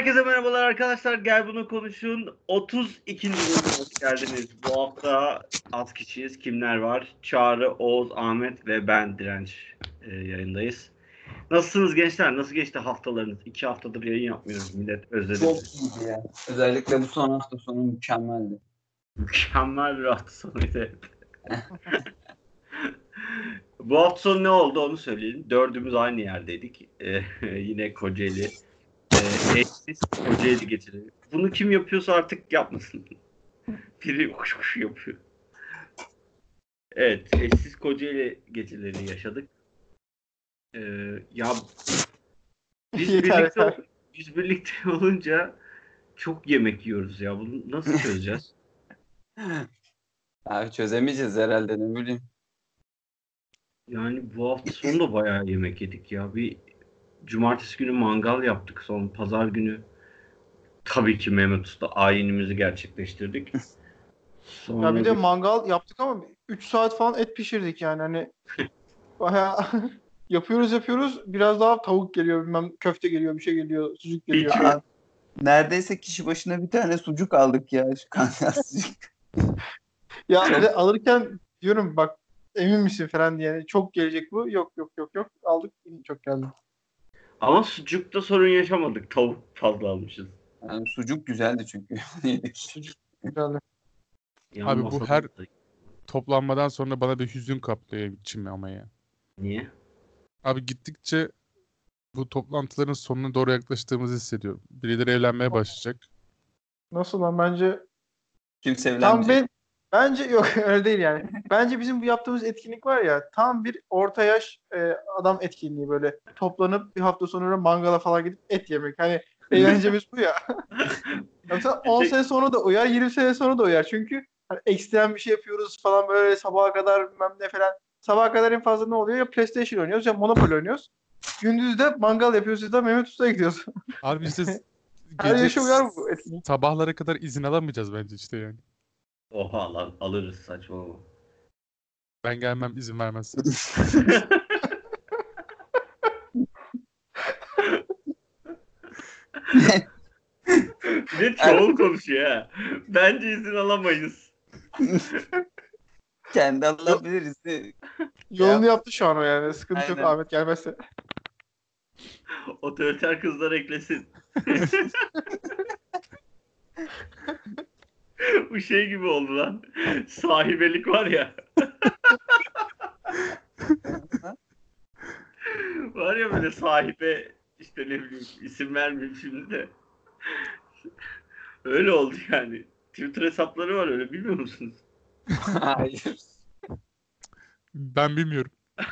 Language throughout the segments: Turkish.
Herkese merhabalar arkadaşlar. Gel bunu konuşun. 32. bölüme hoş geldiniz. Bu hafta az kişiyiz. Kimler var? Çağrı, Oğuz, Ahmet ve ben Direnç e, yayındayız. Nasılsınız gençler? Nasıl geçti haftalarınız? İki haftadır yayın yapmıyoruz. Millet özledi. Çok iyiydi ya. Özellikle bu son hafta sonu mükemmeldi. Mükemmel bir hafta sonuydu. Bu hafta sonu ne oldu onu söyleyelim. Dördümüz aynı yerdeydik. Ee, yine Kocaeli. Ee, eşsiz Kocaeli geceleri. Bunu kim yapıyorsa artık yapmasın. Biri kuş kuş yapıyor. Evet, eşsiz Kocaeli geceleri yaşadık. Ee, ya biz birlikte biz birlikte olunca çok yemek yiyoruz ya. Bunu nasıl çözeceğiz? Abi çözemeyeceğiz herhalde ne bileyim. Yani bu hafta sonu da bayağı yemek yedik ya. Bir cumartesi günü mangal yaptık. Son pazar günü tabii ki Mehmet Usta ayinimizi gerçekleştirdik. Sonra Ya bir de mangal yaptık ama 3 saat falan et pişirdik yani hani bayağı yapıyoruz yapıyoruz biraz daha tavuk geliyor bilmem köfte geliyor bir şey geliyor sucuk geliyor. Abi, neredeyse kişi başına bir tane sucuk aldık ya. Şu sucuk. Ya alırken diyorum bak emin misin falan diye çok gelecek bu yok yok yok yok aldık çok geldi. Ama sucukta sorun yaşamadık. Tavuk fazla almışız. Yani sucuk güzeldi çünkü. Yedik. Güzeldi. Abi bu her- da- Toplanmadan sonra bana bir hüzün kaplıyor içimi ama ya. Niye? Abi gittikçe bu toplantıların sonuna doğru yaklaştığımızı hissediyorum. Birileri evlenmeye başlayacak. Nasıl lan bence Kimse tam evlenmeyecek. ben bence yok öyle değil yani. Bence bizim bu yaptığımız etkinlik var ya tam bir orta yaş e, adam etkinliği böyle toplanıp bir hafta sonra mangala falan gidip et yemek. Hani eğlencemiz bu ya. Mesela 10 Tek- sene sonra da uyar, 20 sene sonra da uyar. Çünkü hani ekstrem bir şey yapıyoruz falan böyle sabaha kadar bilmem ne falan. Sabaha kadar en fazla ne oluyor? Ya PlayStation oynuyoruz ya Monopoly oynuyoruz. Gündüz de mangal yapıyoruz ya da Mehmet Usta'ya gidiyoruz. Abi işte Her gece yaşa uyar bu etkinlik. sabahlara kadar izin alamayacağız bence işte yani. Oha lan alırız saçmalama. Ben gelmem izin vermezse. Bir de çoğul konuşuyor ha. Bence izin alamayız. Kendi alabiliriz. de. Yolunu yaptı şu an o yani. Sıkıntı yok Aynen. Ahmet gelmezse. Otoriter kızlar eklesin. Bu şey gibi oldu lan. Sahibelik var ya. var ya böyle sahibe işte ne bileyim isim vermeyeyim şimdi de. Öyle oldu yani. Twitter hesapları var öyle bilmiyor musunuz? Hayır. Ben bilmiyorum.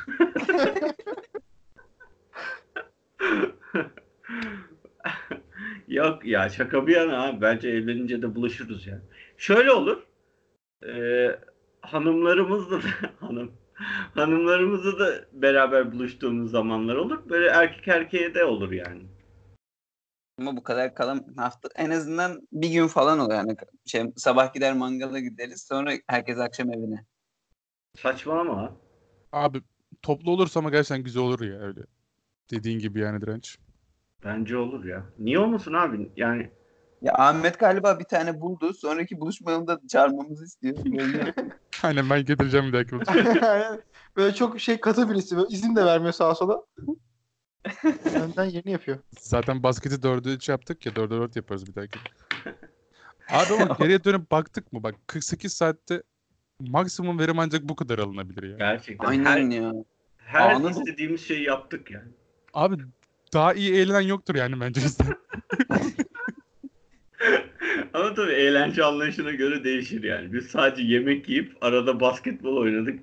Yok ya şaka bir yana abi. Bence evlenince de buluşuruz yani. Şöyle olur. Ee, hanımlarımızla da hanım hanımlarımızla da beraber buluştuğumuz zamanlar olur. Böyle erkek erkeğe de olur yani. Ama bu kadar kalan hafta en azından bir gün falan oluyor yani. Şey, sabah gider mangala gideriz sonra herkes akşam evine. Saçmalama. ha. Abi toplu olursa ama gerçekten güzel olur ya öyle. Dediğin gibi yani direnç. Bence olur ya. Niye olmasın abi? Yani Ya Ahmet galiba bir tane buldu. Sonraki buluşmamda çağırmamızı istiyor. Aynen ben getireceğim bir dahaki buluşmaya. böyle çok şey katı birisi. Böyle izin de vermiyor sağa sola. Önden yeni yapıyor. Zaten basketi 4'e 3 yaptık ya 4'e 4 yaparız bir dahaki. Abi ama geriye dönüp baktık mı bak 48 saatte maksimum verim ancak bu kadar alınabilir ya. gerçekten Aynen her, ya. her Anladım. istediğimiz şeyi yaptık yani. Abi daha iyi eğlenen yoktur yani bence. Ama tabii eğlence anlayışına göre değişir yani. Biz sadece yemek yiyip arada basketbol oynadık.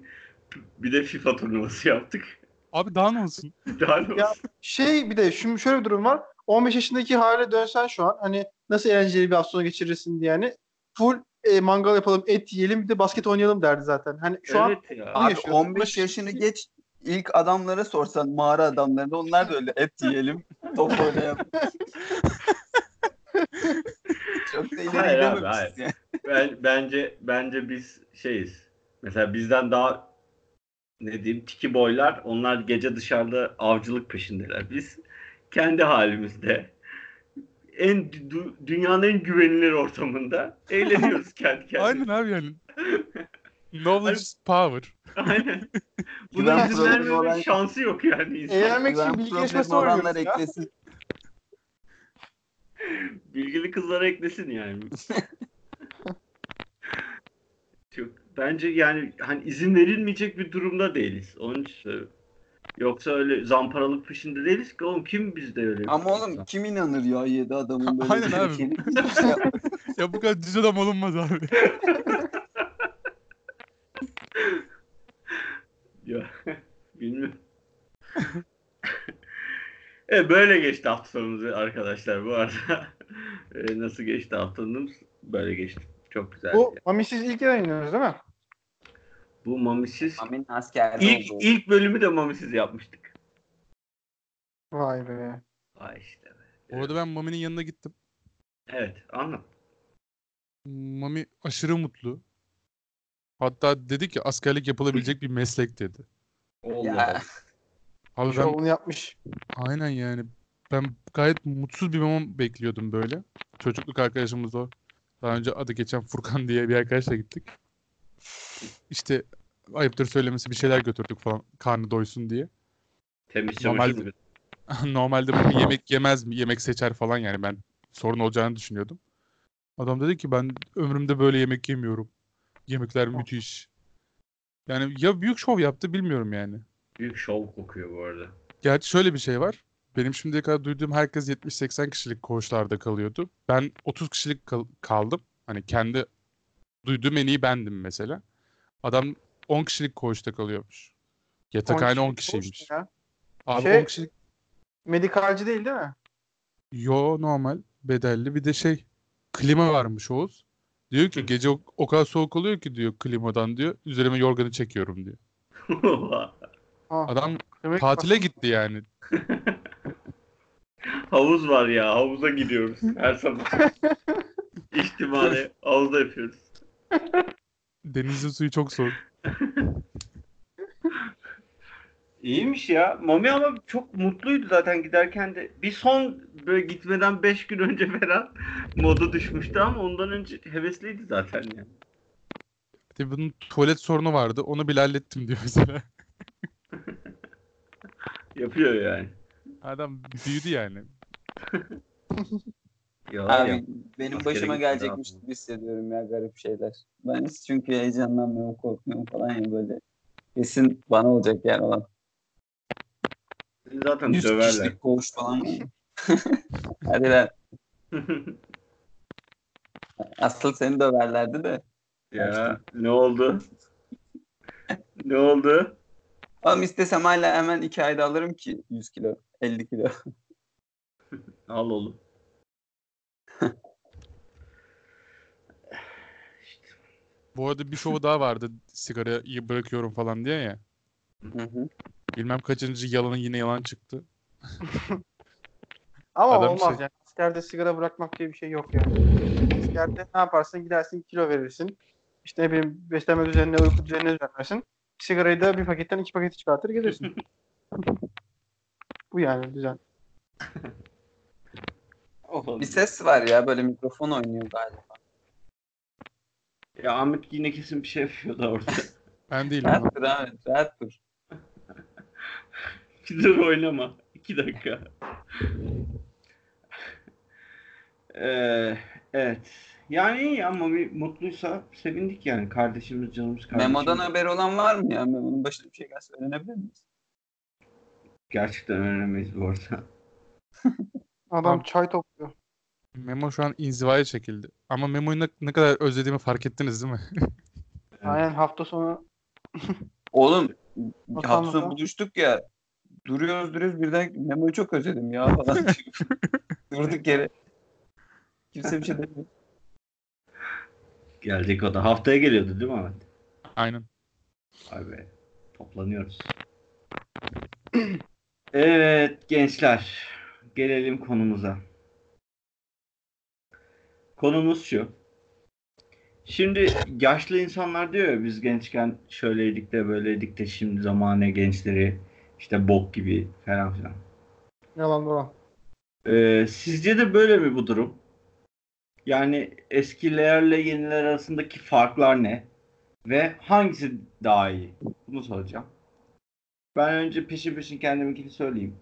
Bir de FIFA turnuvası yaptık. Abi daha ne olsun? Daha ne Ya- olsun? Şey bir de şimdi şöyle bir durum var. 15 yaşındaki hale dönsen şu an hani nasıl eğlenceli bir hafta sonu geçirirsin diye yani full e, mangal yapalım, et yiyelim bir de basket oynayalım derdi zaten. Hani şu an evet ya. Bunu Abi yaşıyorsun. 15 yaşını geç ilk adamlara sorsan mağara adamlarına onlar da öyle et yiyelim top oynayalım. Çok da ileri Hayır abi, hayır. yani. Ben, bence bence biz şeyiz. Mesela bizden daha ne diyeyim tiki boylar onlar gece dışarıda avcılık peşindeler. Biz kendi halimizde en dü- dünyanın en güvenilir ortamında eğleniyoruz kendi kendimize. Aynen abi yani. Knowledge is power. Aynen. Buna izin olan- şansı yok yani insan. Eğlenmek için bilgi yarışması oynuyoruz ya. eklesin. Bilgili kızlara eklesin yani. Çok, bence yani hani izin verilmeyecek bir durumda değiliz. Onun için söylüyorum. Yoksa öyle zamparalık peşinde değiliz ki oğlum kim bizde öyle? bir Ama oğlum kim inanır ya yedi adamın böyle Aynen bir abi. şeyine? Ya bu kadar düz adam olunmaz abi. Ya bilmiyorum. evet böyle geçti hafta sonumuz arkadaşlar bu arada. Ee, nasıl geçti haftanız? Böyle geçti. Çok güzel. Bu Mami'siz ilk yayınlıyoruz değil mi? Bu mamisiz. Amin askerde İlk, oldu. ilk bölümü de mamisiz yapmıştık. Vay be. Vay işte. be. Orada ben Mami'nin yanına gittim. Evet anlat. Mami aşırı mutlu. Hatta dedi ki askerlik yapılabilecek bir meslek dedi. Allah. Abi ben Şovunu yapmış. aynen yani ben gayet mutsuz bir mama bekliyordum böyle. Çocukluk arkadaşımız o. Daha önce adı geçen Furkan diye bir arkadaşla gittik. İşte ayıptır söylemesi bir şeyler götürdük falan karnı doysun diye. Temiz Normalde- mı? Normalde Mami yemek yemez mi? Yemek seçer falan yani ben sorun olacağını düşünüyordum. Adam dedi ki ben ömrümde böyle yemek yemiyorum. Yemekler müthiş. Yani ya büyük şov yaptı bilmiyorum yani. Büyük şov kokuyor bu arada. Gerçi şöyle bir şey var. Benim şimdiye kadar duyduğum herkes 70-80 kişilik koğuşlarda kalıyordu. Ben 30 kişilik kal- kaldım. Hani kendi duyduğum en iyi bendim mesela. Adam 10 kişilik koğuşta kalıyormuş. Yatakhane 10 kişilik kişiymiş. boş ya. Abi Şey- 10 kişilik Medikalci değil değil mi? Yo normal bedelli bir de şey klima varmış Oğuz. Diyor ki gece o, o kadar soğuk oluyor ki diyor klimadan diyor. Üzerime yorganı çekiyorum diyor. Ha, Adam demek tatile gitti yani. Havuz var ya. Havuza gidiyoruz her sabah. İhtimali havuzda yapıyoruz. Denizin suyu çok soğuk. İyiymiş ya. Mami ama çok mutluydu zaten giderken de. Bir son böyle gitmeden 5 gün önce falan modu düşmüştü ama ondan önce hevesliydi zaten yani. Bir de bunun tuvalet sorunu vardı. Onu bile hallettim diyor mesela. Yapıyor yani. Adam büyüdü yani. Ya, Abi ya. benim Askere başıma gelecekmiş gibi hissediyorum ya garip şeyler. Ben hiç çünkü heyecanlanmıyorum, korkmuyorum falan ya böyle. Kesin bana olacak yani olan. Seni zaten 100 döverler. kişilik koğuş falan. Hadi lan. Asıl seni döverlerdi de. ya ne oldu? ne oldu? Oğlum istesem hala hemen iki ayda alırım ki 100 kilo, 50 kilo. Al oğlum. Bu arada bir şovu daha vardı. Sigarayı bırakıyorum falan diye ya. Hı hı. Bilmem kaçıncı yalanı yine yalan çıktı. Ama Adam olmaz şey- yani. Askerde sigara bırakmak diye bir şey yok yani. Askerde ne yaparsın? Gidersin kilo verirsin. İşte ne bileyim beslenme düzenine, uyku düzenine düzenlersin. Sigarayı da bir paketten iki paketi çıkartır gelirsin. Bu yani düzen. Bir ses var ya böyle mikrofon oynuyor galiba. Ya Ahmet yine kesin bir şey yapıyor da orada. Ben değilim. Rahat dur Ahmet, rahat dur. Bir dur oynama. İki dakika. Ee, evet. Yani iyi ama bir mutluysa sevindik yani. Kardeşimiz, canımız kardeşimiz. Memo'dan haberi olan var mı ya? Memo'nun başına bir şey gelse öğrenebilir miyiz? Gerçekten öğrenemeyiz bu arada. Adam çay topluyor. Memo şu an inzivaya çekildi. Ama Memo'yu ne, ne kadar özlediğimi fark ettiniz değil mi? Aynen hafta sonu Oğlum hafta sonu buluştuk ya. Duruyoruz duruyoruz birden Memo'yu çok özledim ya falan. Durduk yere. Kimse bir şey demiyor. Gelecek o da. Haftaya geliyordu değil mi Ahmet? Aynen. Be. Toplanıyoruz. Evet gençler. Gelelim konumuza. Konumuz şu. Şimdi yaşlı insanlar diyor ya biz gençken şöyleydik de böyleydik de şimdi zamane gençleri işte bok gibi falan filan. yalan dolan. Ee, sizce de böyle mi bu durum? Yani eskilerle yeniler arasındaki farklar ne? Ve hangisi daha iyi? Bunu soracağım. Ben önce peşin peşin kendiminkini söyleyeyim.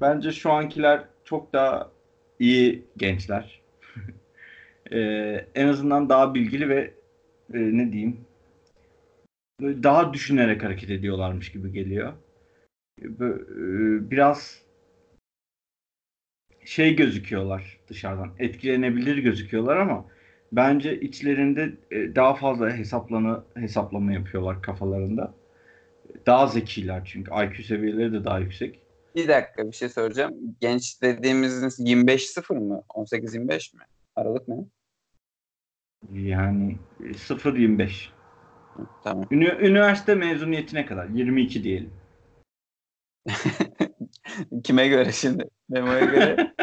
Bence şu ankiler çok daha iyi gençler. Ee, en azından daha bilgili ve e, ne diyeyim böyle daha düşünerek hareket ediyorlarmış gibi geliyor. E, Biraz şey gözüküyorlar dışarıdan. Etkilenebilir gözüküyorlar ama bence içlerinde e, daha fazla hesaplanı hesaplama yapıyorlar kafalarında. Daha zekiler çünkü IQ seviyeleri de daha yüksek. Bir dakika bir şey soracağım. Genç dediğimiz 25-0 mı? 18-25 mi? Aralık ne? Yani e, 0-25. Tamam. Ünü- üniversite mezuniyetine kadar 22 diyelim. Kime göre şimdi? Memo'ya göre.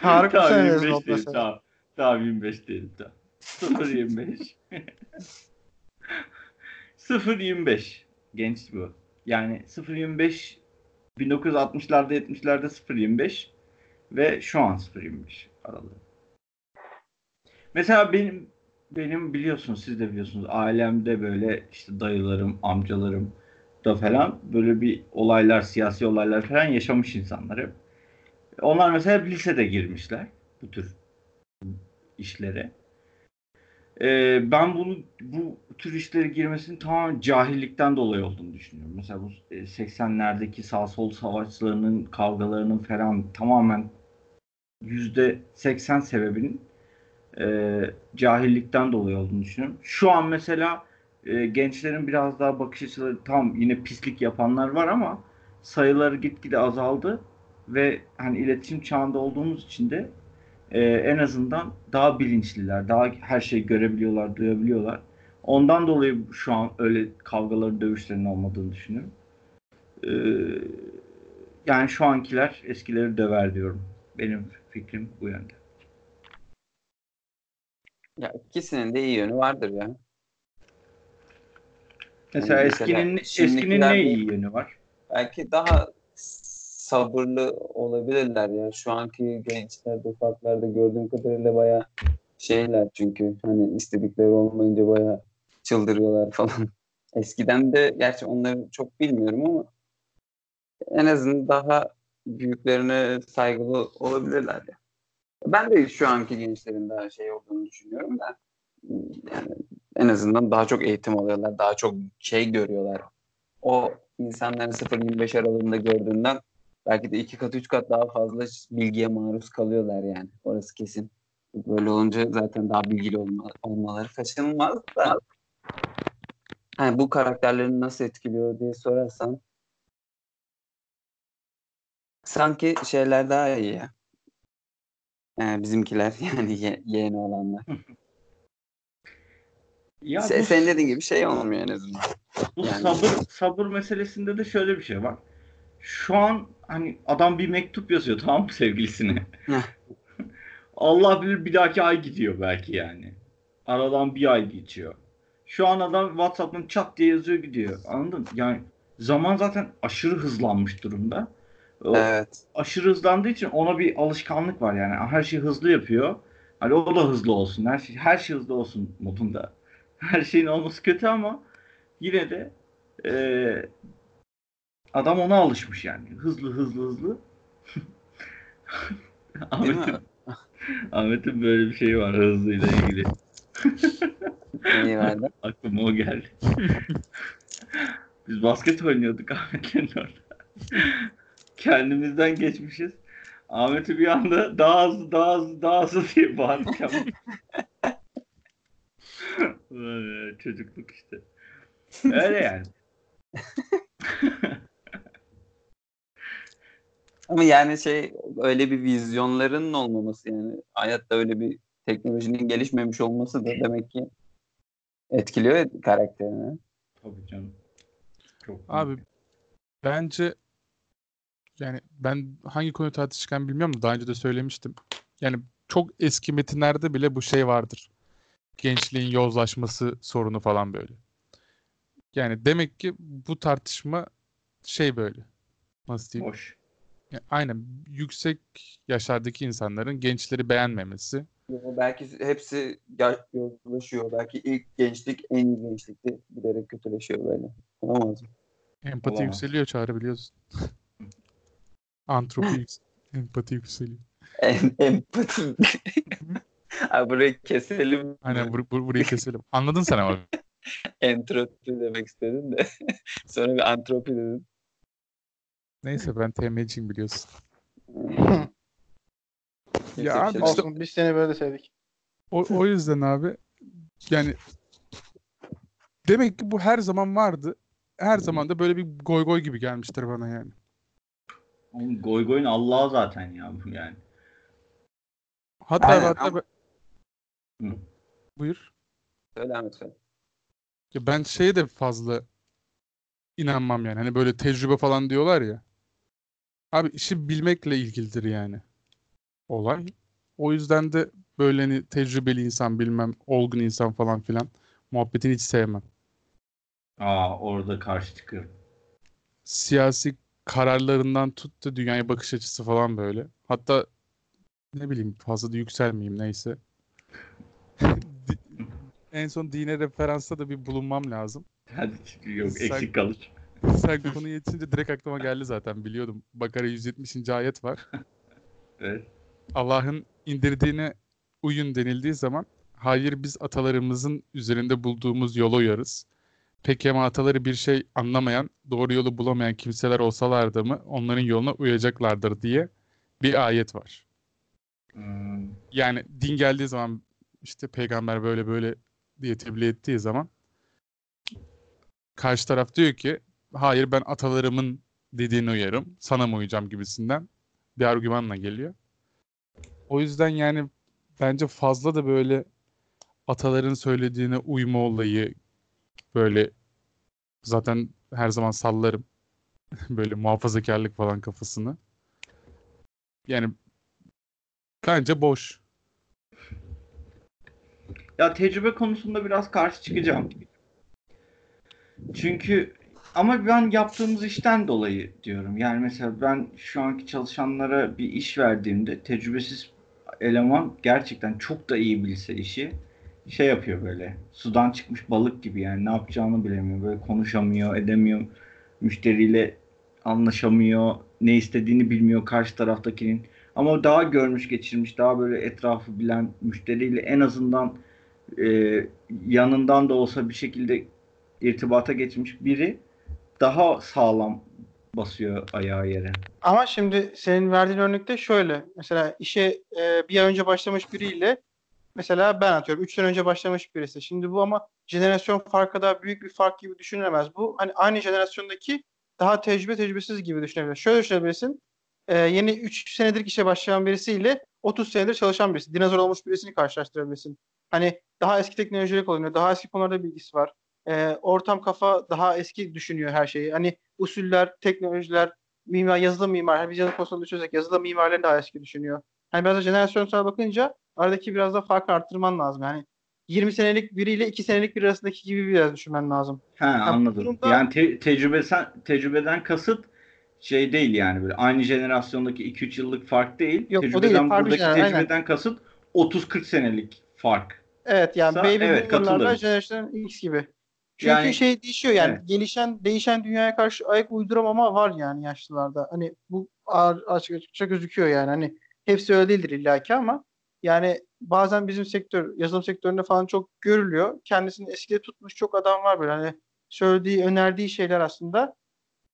Tarık tamam, sen 25 yazın diyelim. sen. Tamam. Tamam 25 diyelim. Tamam. 0-25. 0-25. Genç bu. Yani 0-25 1960'larda 70'lerde 0-25 ve şu an 0-25 aralığı. Mesela benim benim biliyorsunuz siz de biliyorsunuz ailemde böyle işte dayılarım, amcalarım da falan böyle bir olaylar, siyasi olaylar falan yaşamış insanlar hep. Onlar mesela hep lisede girmişler bu tür işlere. Ee, ben bunu bu tür işlere girmesinin tamamen cahillikten dolayı olduğunu düşünüyorum. Mesela bu e, 80'lerdeki sağ sol savaşlarının kavgalarının falan tamamen yüzde 80 sebebinin e, cahillikten dolayı olduğunu düşünüyorum. Şu an mesela e, gençlerin biraz daha bakış açıları tam yine pislik yapanlar var ama sayıları gitgide azaldı ve hani iletişim çağında olduğumuz için de e, en azından daha bilinçliler, daha her şeyi görebiliyorlar, duyabiliyorlar. Ondan dolayı şu an öyle kavgaların, dövüşlerin olmadığını düşünüyorum. E, yani şu ankiler eskileri döver diyorum. Benim fikrim bu yönde. Ya ikisinin de iyi yönü vardır ya. Mesela Yani eskinin mesela eskinin şimdikiler ne iyi yönü var? Belki daha sabırlı olabilirler ya. Şu anki gençler de farklarda gördüğüm kadarıyla baya şeyler çünkü hani istedikleri olmayınca baya çıldırıyorlar falan. Eskiden de gerçi onları çok bilmiyorum ama en azından daha büyüklerine saygılı olabilirler ya. Ben de şu anki gençlerin daha şey olduğunu düşünüyorum da yani en azından daha çok eğitim alıyorlar, daha çok şey görüyorlar. O insanların 0-25 aralığında gördüğünden belki de iki kat üç kat daha fazla bilgiye maruz kalıyorlar yani. Orası kesin. Böyle olunca zaten daha bilgili olma, olmaları kaçınılmaz da hani bu karakterlerini nasıl etkiliyor diye sorarsan sanki şeyler daha iyi ya. Ee, bizimkiler yani ye- yeğeni olanlar. Ya Se- bu, senin dediğin gibi şey olmuyor en azından. bu yani- sabır sabır meselesinde de şöyle bir şey var. Şu an hani adam bir mektup yazıyor tamam mı sevgilisine? Allah bilir bir dahaki ay gidiyor belki yani. Aradan bir ay geçiyor. Şu an adam WhatsApp'tan çat diye yazıyor gidiyor. Anladın? Yani zaman zaten aşırı hızlanmış durumda. O Evet. aşırı hızlandığı için ona bir alışkanlık var yani. Her şey hızlı yapıyor. Hani o da hızlı olsun. Her şey her şey hızlı olsun modunda. Her şeyin olması kötü ama yine de eee, adam ona alışmış yani. Hızlı hızlı hızlı. Ahmet'in? Ahmet'in böyle bir şeyi var hızlıyla ilgili. İyi. Aklıma o geldi. Biz basket oynuyorduk Ahmet'lerin orada. Kendimizden geçmişiz. Ahmet'i bir anda daha hızlı, daha hızlı, daha hızlı diye bağırdık ama. Ulan ya, Çocukluk işte. Öyle yani. Ama yani şey öyle bir vizyonlarının olmaması yani hayatta öyle bir teknolojinin gelişmemiş olması da demek ki etkiliyor karakterini. Tabii canım. Çok Abi bence yani ben hangi konuyu tartışırken bilmiyorum da daha önce de söylemiştim. Yani çok eski metinlerde bile bu şey vardır. Gençliğin yozlaşması sorunu falan böyle. Yani demek ki bu tartışma şey böyle. Nasıl diyeyim? boş. Ya, aynen yüksek yaşlardaki insanların gençleri beğenmemesi. Belki hepsi yozlaşıyor. Belki ilk gençlik en iyi gençlikti. Giderek kötüleşiyor böyle. Olamaz mı? Empati Olamaz. yükseliyor çağrı biliyorsun. Antropi yüks- empati yükseliyor. Empati. Abi burayı keselim. Aynen bur- bur- burayı keselim. Anladın sen ama. Entropi demek istedim de. Sonra bir antropi dedim. Neyse ben TM'ciyim biliyorsun. Ya abi şey işte- Olsun biz seni böyle sevdik. O, o yüzden abi yani demek ki bu her zaman vardı. Her zaman da böyle bir goy goy gibi gelmiştir bana yani. Oğlum goy goyun Allah'ı zaten ya bu yani. Hatta Aynen hatta ama- Hı. Buyur. Söyle Ahmet. Ya ben şeye de fazla inanmam yani. Hani böyle tecrübe falan diyorlar ya. Abi işi bilmekle ilgilidir yani. Olay. O yüzden de böyle hani tecrübeli insan bilmem olgun insan falan filan muhabbetini hiç sevmem. Aa orada karşı çıkıyorum. Siyasi kararlarından tut da dünyaya bakış açısı falan böyle. Hatta ne bileyim fazla da yükselmeyeyim neyse. En son dine referansta da bir bulunmam lazım. Hadi yok Sen- eksik kalır. Sen konuyu yetişince direkt aklıma geldi zaten biliyordum. Bakara 170. ayet var. Evet. Allah'ın indirdiğine uyun denildiği zaman hayır biz atalarımızın üzerinde bulduğumuz yola uyarız. Peki ama ataları bir şey anlamayan, doğru yolu bulamayan kimseler olsalardı mı onların yoluna uyacaklardır diye bir ayet var. Hmm. Yani din geldiği zaman işte peygamber böyle böyle diye tebliğ ettiği zaman karşı taraf diyor ki hayır ben atalarımın dediğine uyarım sana mı uyacağım gibisinden bir argümanla geliyor. O yüzden yani bence fazla da böyle ataların söylediğine uyma olayı böyle zaten her zaman sallarım böyle muhafazakarlık falan kafasını. Yani bence boş. Ya tecrübe konusunda biraz karşı çıkacağım. Çünkü ama ben yaptığımız işten dolayı diyorum. Yani mesela ben şu anki çalışanlara bir iş verdiğimde tecrübesiz eleman gerçekten çok da iyi bilse işi şey yapıyor böyle. Sudan çıkmış balık gibi yani ne yapacağını bilemiyor. Böyle konuşamıyor, edemiyor. Müşteriyle anlaşamıyor. Ne istediğini bilmiyor karşı taraftakinin. Ama daha görmüş geçirmiş, daha böyle etrafı bilen müşteriyle en azından e, yanından da olsa bir şekilde irtibata geçmiş biri daha sağlam basıyor ayağı yere. Ama şimdi senin verdiğin örnekte şöyle. Mesela işe e, bir ay önce başlamış biriyle mesela ben atıyorum 3 sene önce başlamış birisi. Şimdi bu ama jenerasyon farkı da büyük bir fark gibi düşünülemez. Bu hani aynı jenerasyondaki daha tecrübe tecrübesiz gibi düşünebilirsin. Şöyle düşünebilirsin. E, yeni 3 senedir işe başlayan birisiyle 30 senedir çalışan birisi. Dinozor olmuş birisini karşılaştırabilirsin. Hani daha eski teknolojiyle kullanıyor. Daha eski konularda bilgisi var. E, ortam kafa daha eski düşünüyor her şeyi. Hani usuller, teknolojiler, mimar, yazılım mimar. Hani biz yazılım konusunda düşünürsek yazılım mimarları daha eski düşünüyor. Hani biraz da jenerasyonsal bakınca aradaki biraz da farkı arttırman lazım. Yani 20 senelik biriyle 2 senelik biri arasındaki gibi biraz düşünmen lazım. Ha anladım. durumda- Yani te- tecrübesen tecrübeden kasıt şey değil yani böyle aynı jenerasyondaki 2-3 yıllık fark değil. Yok, değil, tecrübeden farklı buradaki aynen. tecrübeden kasıt 30-40 senelik fark. Evet yani Sa- baby evet, boomer'larla jenerasyon X gibi. Çünkü Yani- şey değişiyor yani Evet. gelişen değişen dünyaya karşı ayak uyduramama var yani yaşlılarda. Hani bu açıkça gözüküyor yani. Hani hepsi öyle değildir illaki ama yani bazen bizim sektör yazılım sektöründe falan çok görülüyor. Kendisini eskide tutmuş çok adam var böyle hani söylediği önerdiği şeyler aslında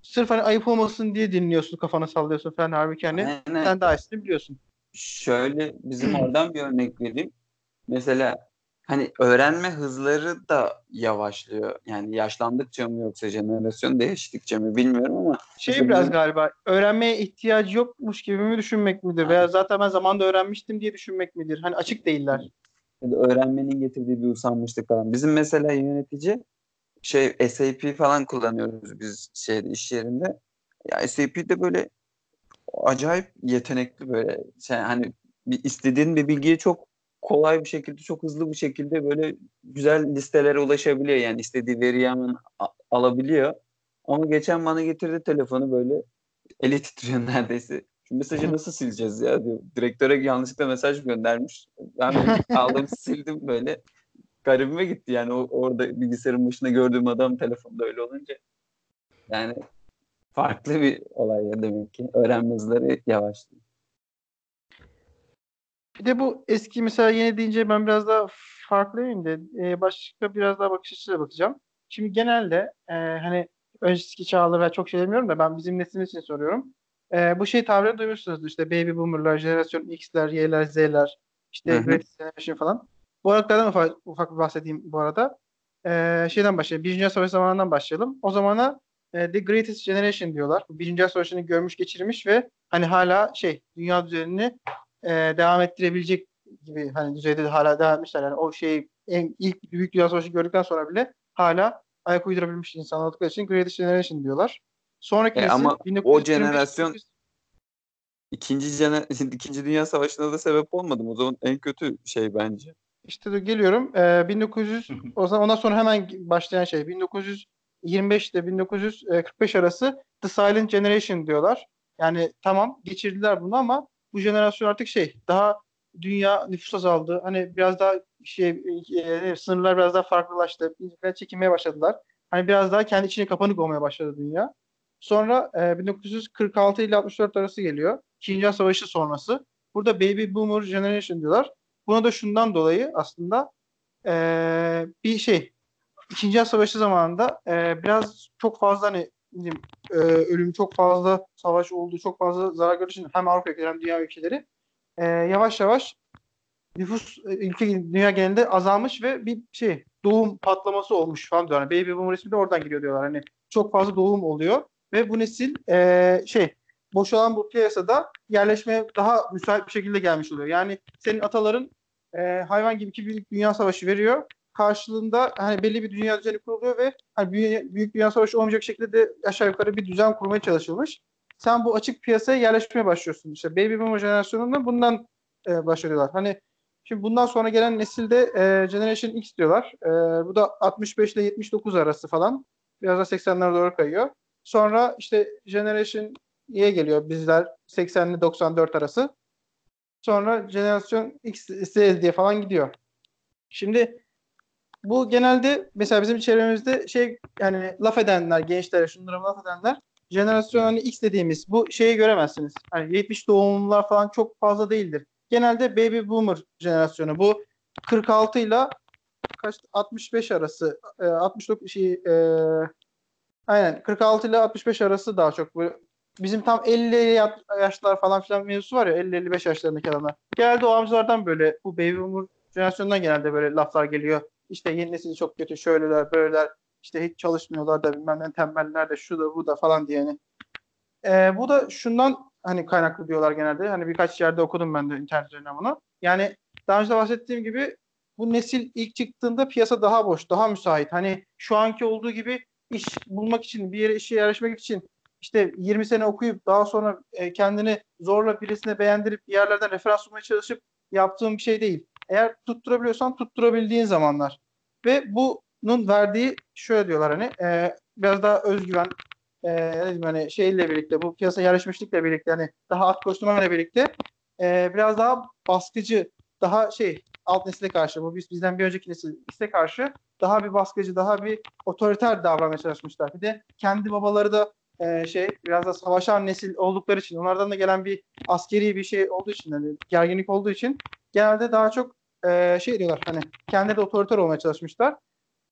sırf hani ayıp olmasın diye dinliyorsun kafana sallıyorsun falan halbuki hani Aynen. sen daha iyisini biliyorsun. Şöyle bizim oradan bir örnek vereyim. Mesela hani öğrenme hızları da yavaşlıyor. Yani yaşlandıkça mı yoksa jenerasyon değiştikçe mi bilmiyorum ama Şey Mesela biraz bizim- galiba öğrenmeye ihtiyacı yokmuş gibi mi düşünmek midir? Veya zaten ben zamanında öğrenmiştim diye düşünmek midir? Hani açık değiller. ya da öğrenmenin getirdiği bir usanmışlık falan. Bizim mesela yönetici şey SAP falan kullanıyoruz biz şeyde iş yerinde. Ya SAP'de böyle acayip yetenekli böyle şey hani bir istediğin bir bilgiye çok kolay bir şekilde çok hızlı bir şekilde böyle güzel listelere ulaşabiliyor yani istediği veriyi hemen alabiliyor. Ama geçen bana getirdi telefonu böyle eli titriyor neredeyse. Şu mesajı nasıl sileceğiz ya diyor. Direktöre yanlışlıkla mesaj göndermiş. Ben aldım sildim böyle. Garibime gitti yani o, orada bilgisayarın başında gördüğüm adam telefonda öyle olunca. Yani farklı bir olay ya demek ki. Öğrenme hızları yavaş. Bir de bu eski mesela yeni deyince ben biraz daha farklıyım de e, başka biraz daha bakış açısıyla bakacağım. Şimdi genelde e, hani önceki çağları ben çok şey demiyorum da ben bizim neslimiz için soruyorum. E, bu şey tabirini duymuşsunuzdur işte baby boomerlar, jenerasyon X'ler, Y'ler, Z'ler, işte. Great Generation falan. Bu aralardan ufak, ufak bir bahsedeyim bu arada. E, şeyden başlayalım. Birinci Dünya Savaşı zamanından başlayalım. O zamana e, The Greatest Generation diyorlar. Birinci Dünya Savaşı'nı görmüş geçirmiş ve hani hala şey dünya düzenini e, devam ettirebilecek gibi hani düzeyde de hala devam etmişler. Yani o şey en ilk büyük dünya savaşı gördükten sonra bile hala ayak uydurabilmiş insan oldukları için Greatest Generation diyorlar. Sonraki E nesil ama o 1925 jenerasyon- İkinci, cene, İkinci Dünya Savaşı'na da sebep olmadım. O zaman en kötü şey bence. İşte de geliyorum. Ee, 1900 o zaman ondan sonra hemen başlayan şey 1925 ile 1945 arası The Silent Generation diyorlar. Yani tamam geçirdiler bunu ama bu jenerasyon artık şey daha dünya nüfus azaldı. Hani biraz daha şey e, sınırlar biraz daha farklılaştı. Biraz çekinmeye başladılar. Hani biraz daha kendi içine kapanık olmaya başladı dünya. Sonra e, 1946 ile 64 arası geliyor. İkinci Savaşı sonrası. Burada Baby Boomer Generation diyorlar. Buna da şundan dolayı aslında eee, bir şey İkinci Savaşı zamanında eee, biraz çok fazla hani diyeyim, eee, ölüm çok fazla savaş oldu çok fazla zarar gördüğü için hem Avrupa ülkeleri hem dünya ülkeleri eee, yavaş yavaş nüfus e, ülke dünya genelinde azalmış ve bir şey doğum patlaması olmuş falan diyorlar. Yani Baby Boomer ismi de oradan geliyor diyorlar. Hani çok fazla doğum oluyor ve bu nesil eee, şey boşalan bu piyasada yerleşmeye daha müsait bir şekilde gelmiş oluyor. Yani senin ataların e, hayvan gibi iki büyük dünya savaşı veriyor. Karşılığında hani belli bir dünya düzeni kuruluyor ve hani büyük, büyük dünya savaşı olmayacak şekilde de aşağı yukarı bir düzen kurmaya çalışılmış. Sen bu açık piyasaya yerleşmeye başlıyorsun. İşte Baby Boomer jenerasyonunda bundan e, başlıyorlar. Hani şimdi bundan sonra gelen nesilde e, Generation X diyorlar. E, bu da 65 ile 79 arası falan. Biraz da 80'lere doğru kayıyor. Sonra işte Generation Y'ye geliyor bizler 80 ile 94 arası. Sonra jenerasyon X, Z diye falan gidiyor. Şimdi bu genelde mesela bizim çevremizde şey yani laf edenler, gençlere şunlara laf edenler jenerasyon hani X dediğimiz bu şeyi göremezsiniz. Hani 70 doğumlular falan çok fazla değildir. Genelde baby boomer jenerasyonu. Bu 46 ile kaç 65 arası e, 69 şey e, aynen 46 ile 65 arası daha çok bu bizim tam 50 ya- yaşlar falan filan mevzusu var ya 50-55 yaşlarındaki adamlar. Genelde o amcalardan böyle bu baby boomer jenerasyonundan genelde böyle laflar geliyor. İşte yeni nesil çok kötü şöyleler böyleler işte hiç çalışmıyorlar da bilmem ne tembeller de şu da bu da falan diye. Yani. Ee, bu da şundan hani kaynaklı diyorlar genelde. Hani birkaç yerde okudum ben de internet üzerinden bunu. Yani daha önce de bahsettiğim gibi bu nesil ilk çıktığında piyasa daha boş, daha müsait. Hani şu anki olduğu gibi iş bulmak için, bir yere işe yerleşmek için işte 20 sene okuyup daha sonra e, kendini zorla birisine beğendirip yerlerden referans bulmaya çalışıp yaptığın bir şey değil. Eğer tutturabiliyorsan tutturabildiğin zamanlar. Ve bunun verdiği şöyle diyorlar hani e, biraz daha özgüven e, hani şeyle birlikte bu piyasa yerleşmişlikle birlikte hani daha at koşturmayla birlikte e, biraz daha baskıcı daha şey alt nesile karşı bu biz bizden bir önceki nesile karşı daha bir baskıcı daha bir otoriter davranmaya çalışmışlar. Bir de kendi babaları da e, şey biraz da savaşan nesil oldukları için onlardan da gelen bir askeri bir şey olduğu için hani gerginlik olduğu için genelde daha çok e, şey diyorlar hani kendi de otoriter olmaya çalışmışlar.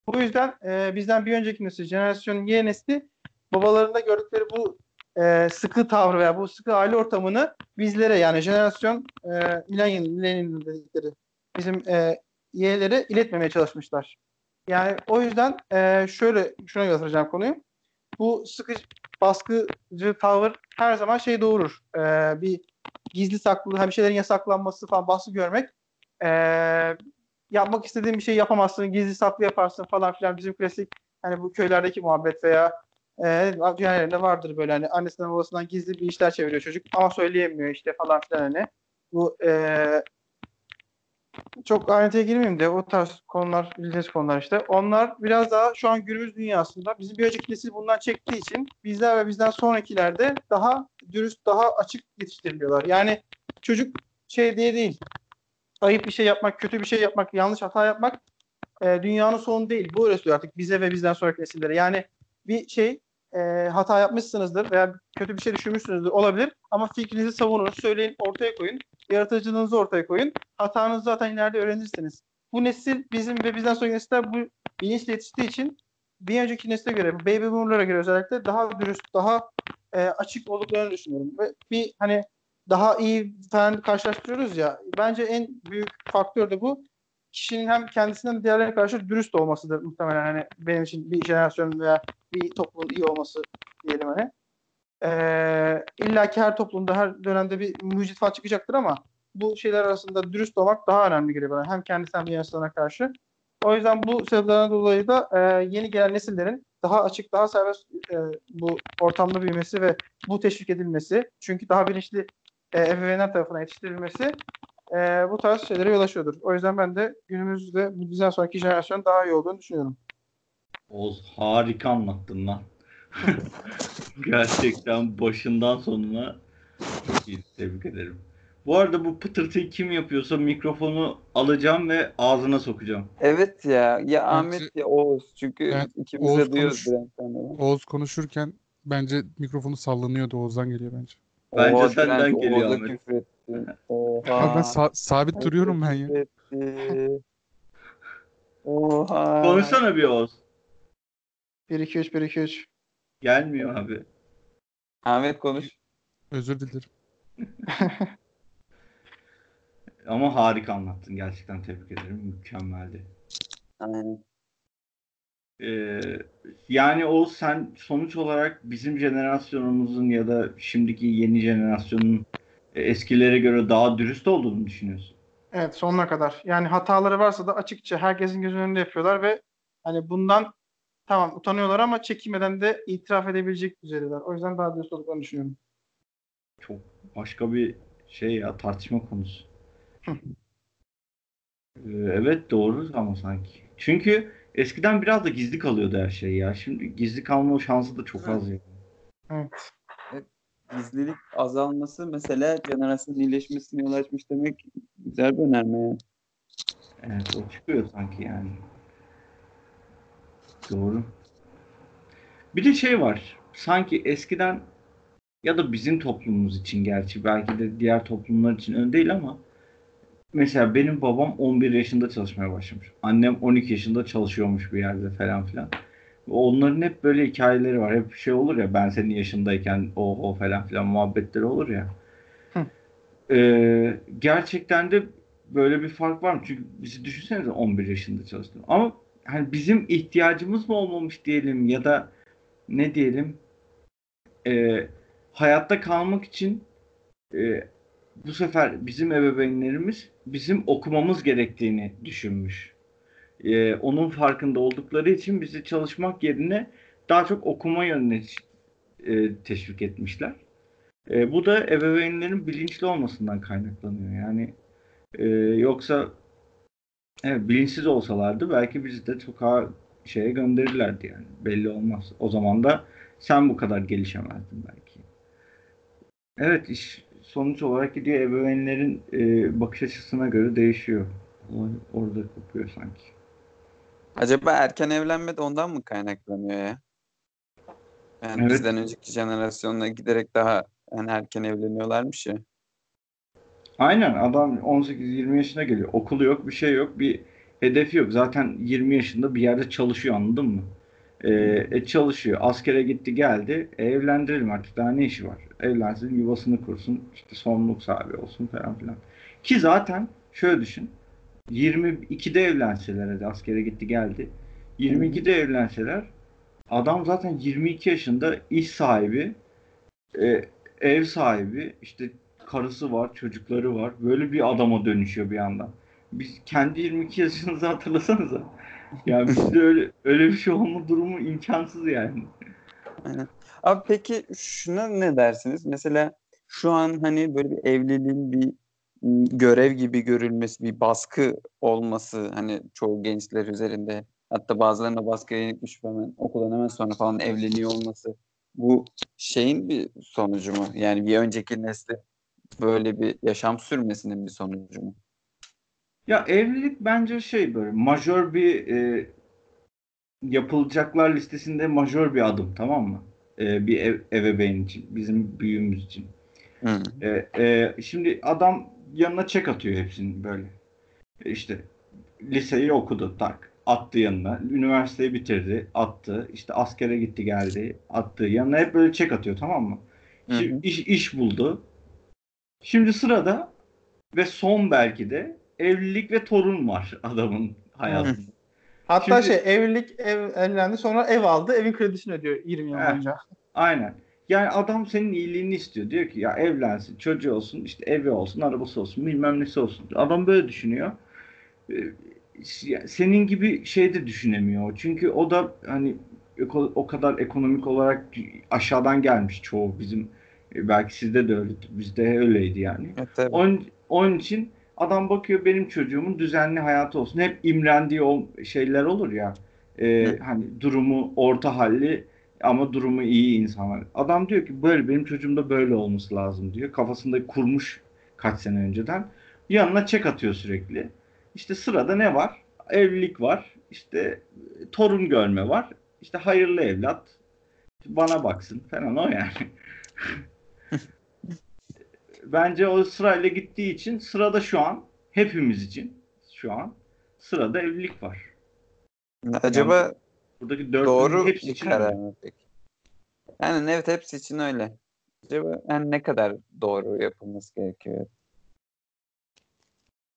Bu yüzden e, bizden bir önceki nesil jenerasyon Y nesli babalarında gördükleri bu e, sıkı tavrı veya bu sıkı aile ortamını bizlere yani jenerasyon e, millennial, millennial dedikleri bizim e, Y'lere iletmemeye çalışmışlar. Yani o yüzden e, şöyle şuna göstereceğim konuyu. Bu sıkı baskıcı tavır her zaman şey doğurur. E, bir gizli saklı, hani bir şeylerin yasaklanması falan baskı görmek. E, yapmak istediğin bir şey yapamazsın, gizli saklı yaparsın falan filan. Bizim klasik hani bu köylerdeki muhabbet veya e, dünya vardır böyle hani annesinden babasından gizli bir işler çeviriyor çocuk ama söyleyemiyor işte falan filan hani. Bu e, çok ayrıntıya girmeyeyim de o tarz konular bildiğiniz konular işte. Onlar biraz daha şu an günümüz dünyasında bizim bir önceki nesil bundan çektiği için bizler ve bizden sonrakilerde daha dürüst, daha açık yetiştiriliyorlar. Yani çocuk şey diye değil. Ayıp bir şey yapmak, kötü bir şey yapmak, yanlış hata yapmak e, dünyanın sonu değil. Bu söylüyor artık bize ve bizden sonraki nesillere. Yani bir şey e, hata yapmışsınızdır veya kötü bir şey düşünmüşsünüzdür olabilir ama fikrinizi savunun, söyleyin, ortaya koyun. Yaratıcılığınızı ortaya koyun. Hatanızı zaten ileride öğrenirsiniz. Bu nesil bizim ve bizden sonraki nesiller bu bilinçle yetiştiği için bir önceki nesile göre, baby boomer'lara göre özellikle daha dürüst, daha e, açık olduklarını düşünüyorum. Ve bir hani daha iyi falan karşılaştırıyoruz ya. Bence en büyük faktör de bu. Kişinin hem kendisinden diğerlerine karşı dürüst olmasıdır muhtemelen. Hani benim için bir jenerasyon veya bir toplumun iyi olması diyelim hani. Ee, İlla ki her toplumda her dönemde bir mucit falan çıkacaktır ama bu şeyler arasında dürüst olmak daha önemli geliyor bana. Hem kendisi hem diğer karşı. O yüzden bu sebeplerden dolayı da e, yeni gelen nesillerin daha açık, daha serbest e, bu ortamda büyümesi ve bu teşvik edilmesi, çünkü daha bilinçli e, ebeveynler tarafından yetiştirilmesi e, bu tarz şeylere yol açıyordur. O yüzden ben de günümüzde bu bizden sonraki jenerasyon daha iyi olduğunu düşünüyorum. Oğuz harika anlattın lan. Gerçekten başından sonuna çok iyi. Tebrik ederim. Bu arada bu pıtırtıyı kim yapıyorsa mikrofonu alacağım ve ağzına sokacağım. Evet ya. Ya Ahmet ya Oğuz. Çünkü Ben- ikimiz Oğuz de duyuyoruz konuş-. Oğuz konuşurken bence mikrofonu sallanıyordu. Oğuz'dan geliyor bence. Bence Oo, senden Brent geliyor Oğuz'a Ahmet. küfür etti. Oha. Abi ben sa- sabit duruyorum ben ya. Etti. Oha. Konuşsana bir Oğuz. 1 2 3 1 2 3. Gelmiyor abi. Ahmet konuş. Özür dilerim. Ama harika anlattın. Gerçekten tebrik ederim. Mükemmeldi. Aynen. Ee, yani o sen sonuç olarak bizim jenerasyonumuzun ya da şimdiki yeni jenerasyonun eskilere göre daha dürüst olduğunu düşünüyorsun. Evet sonuna kadar. Yani hataları varsa da açıkça herkesin gözünün önünde yapıyorlar ve hani bundan tamam utanıyorlar ama çekinmeden de itiraf edebilecek düzeydeler. O yüzden daha dürüst olduklarını düşünüyorum. Çok başka bir şey ya tartışma konusu. Ee, evet doğru ama sanki. Çünkü eskiden biraz da gizli kalıyordu her şey ya. Şimdi gizli kalma şansı da çok az yani. Evet. Gizlilik azalması mesela jenerasyonun iyileşmesine yol açmış demek güzel bir önerme ya. Evet o çıkıyor sanki yani. Doğru. Bir de şey var. Sanki eskiden ya da bizim toplumumuz için gerçi belki de diğer toplumlar için öyle değil ama mesela benim babam 11 yaşında çalışmaya başlamış. Annem 12 yaşında çalışıyormuş bir yerde falan filan. Onların hep böyle hikayeleri var. Hep şey olur ya ben senin yaşındayken oho falan filan muhabbetleri olur ya. Hı. Ee, gerçekten de böyle bir fark var mı? Çünkü bizi düşünsenize 11 yaşında çalıştım. Ama hani bizim ihtiyacımız mı olmamış diyelim ya da ne diyelim e, hayatta kalmak için e, bu sefer bizim ebeveynlerimiz bizim okumamız gerektiğini düşünmüş. E, onun farkında oldukları için bizi çalışmak yerine daha çok okuma yönüne e, teşvik etmişler. E, bu da ebeveynlerin bilinçli olmasından kaynaklanıyor. Yani e, yoksa evet, bilinçsiz olsalardı belki bizi de sokağa şeye gönderirlerdi yani. Belli olmaz. O zaman da sen bu kadar gelişemezdin belki. Evet iş sonuç olarak gidiyor ebeveynlerin e, bakış açısına göre değişiyor. Olay Orada kopuyor sanki. Acaba erken evlenme de ondan mı kaynaklanıyor ya? Yani Evet. bizden önceki jenerasyonla giderek daha yani erken evleniyorlarmış ya. Aynen adam 18-20 yaşına geliyor. Okulu yok, bir şey yok, bir hedefi yok. Zaten 20 yaşında bir yerde çalışıyor anladın mı? Ee, e, çalışıyor. Askere gitti geldi. E, evlendirelim artık. Daha ne işi var? Evlensin, yuvasını kursun. işte sorumluluk sahibi olsun falan filan. Ki zaten şöyle düşün. 22'de evlenseler hadi askere gitti geldi. 22'de evlenseler adam zaten 22 yaşında iş sahibi, e, ev sahibi, işte karısı var, çocukları var. Böyle bir adama dönüşüyor bir anda. Biz kendi 22 yaşınızı hatırlasanıza. Yani bizde öyle öyle bir şey olma durumu imkansız yani. Abi peki şuna ne dersiniz? Mesela şu an hani böyle bir evliliğin bir m, görev gibi görülmesi, bir baskı olması hani çoğu gençler üzerinde hatta bazılarına baskıya yenikmiş hemen okuldan hemen sonra falan evleniyor olması. Bu şeyin bir sonucu mu? Yani bir önceki nesli böyle bir yaşam sürmesinin bir sonucu mu? Ya evlilik bence şey böyle majör bir e, yapılacaklar listesinde majör bir adım tamam mı? E, bir ev, ebeveyn için, bizim büyüğümüz için. Hı. E, e, şimdi adam yanına çek atıyor hepsini böyle. E, işte liseyi okudu tak. Attı yanına. Üniversiteyi bitirdi. Attı. İşte askere gitti geldi. Attı. Yanına hep böyle çek atıyor tamam mı? Hı hı. Şimdi iş, iş buldu. Şimdi sırada ve son belki de evlilik ve torun var adamın hayatında. Hatta Şimdi- şey evlilik ev, evlendi sonra ev aldı evin kredisini ödüyor 20 yıl boyunca. Aynen. Yani adam senin iyiliğini istiyor. Diyor ki ya evlensin, çocuğu olsun, işte evi olsun, arabası olsun, bilmem nesi olsun. Adam böyle düşünüyor. Ee, Senin gibi şey de düşünemiyor. Çünkü o da hani o kadar ekonomik olarak aşağıdan gelmiş çoğu bizim. e, Belki sizde de öyle, bizde öyleydi yani. Evet, tabii. Onun, onun için adam bakıyor benim çocuğumun düzenli hayatı olsun. Hep imrendiği o şeyler olur ya. e, hani durumu orta halli ama durumu iyi insanlar. Adam diyor ki böyle benim çocuğumda böyle olması lazım diyor. Kafasında kurmuş kaç sene önceden. Yanına çek atıyor sürekli. İşte sırada ne var? Evlilik var. İşte torun görme var. İşte hayırlı evlat. Bana baksın falan o yani. Bence o sırayla gittiği için sırada şu an hepimiz için şu an sırada evlilik var. Acaba Buradaki dördünün doğru hepsi için karar mı peki? Yani evet hepsi için öyle. Acaba yani ne kadar doğru yapılması gerekiyor?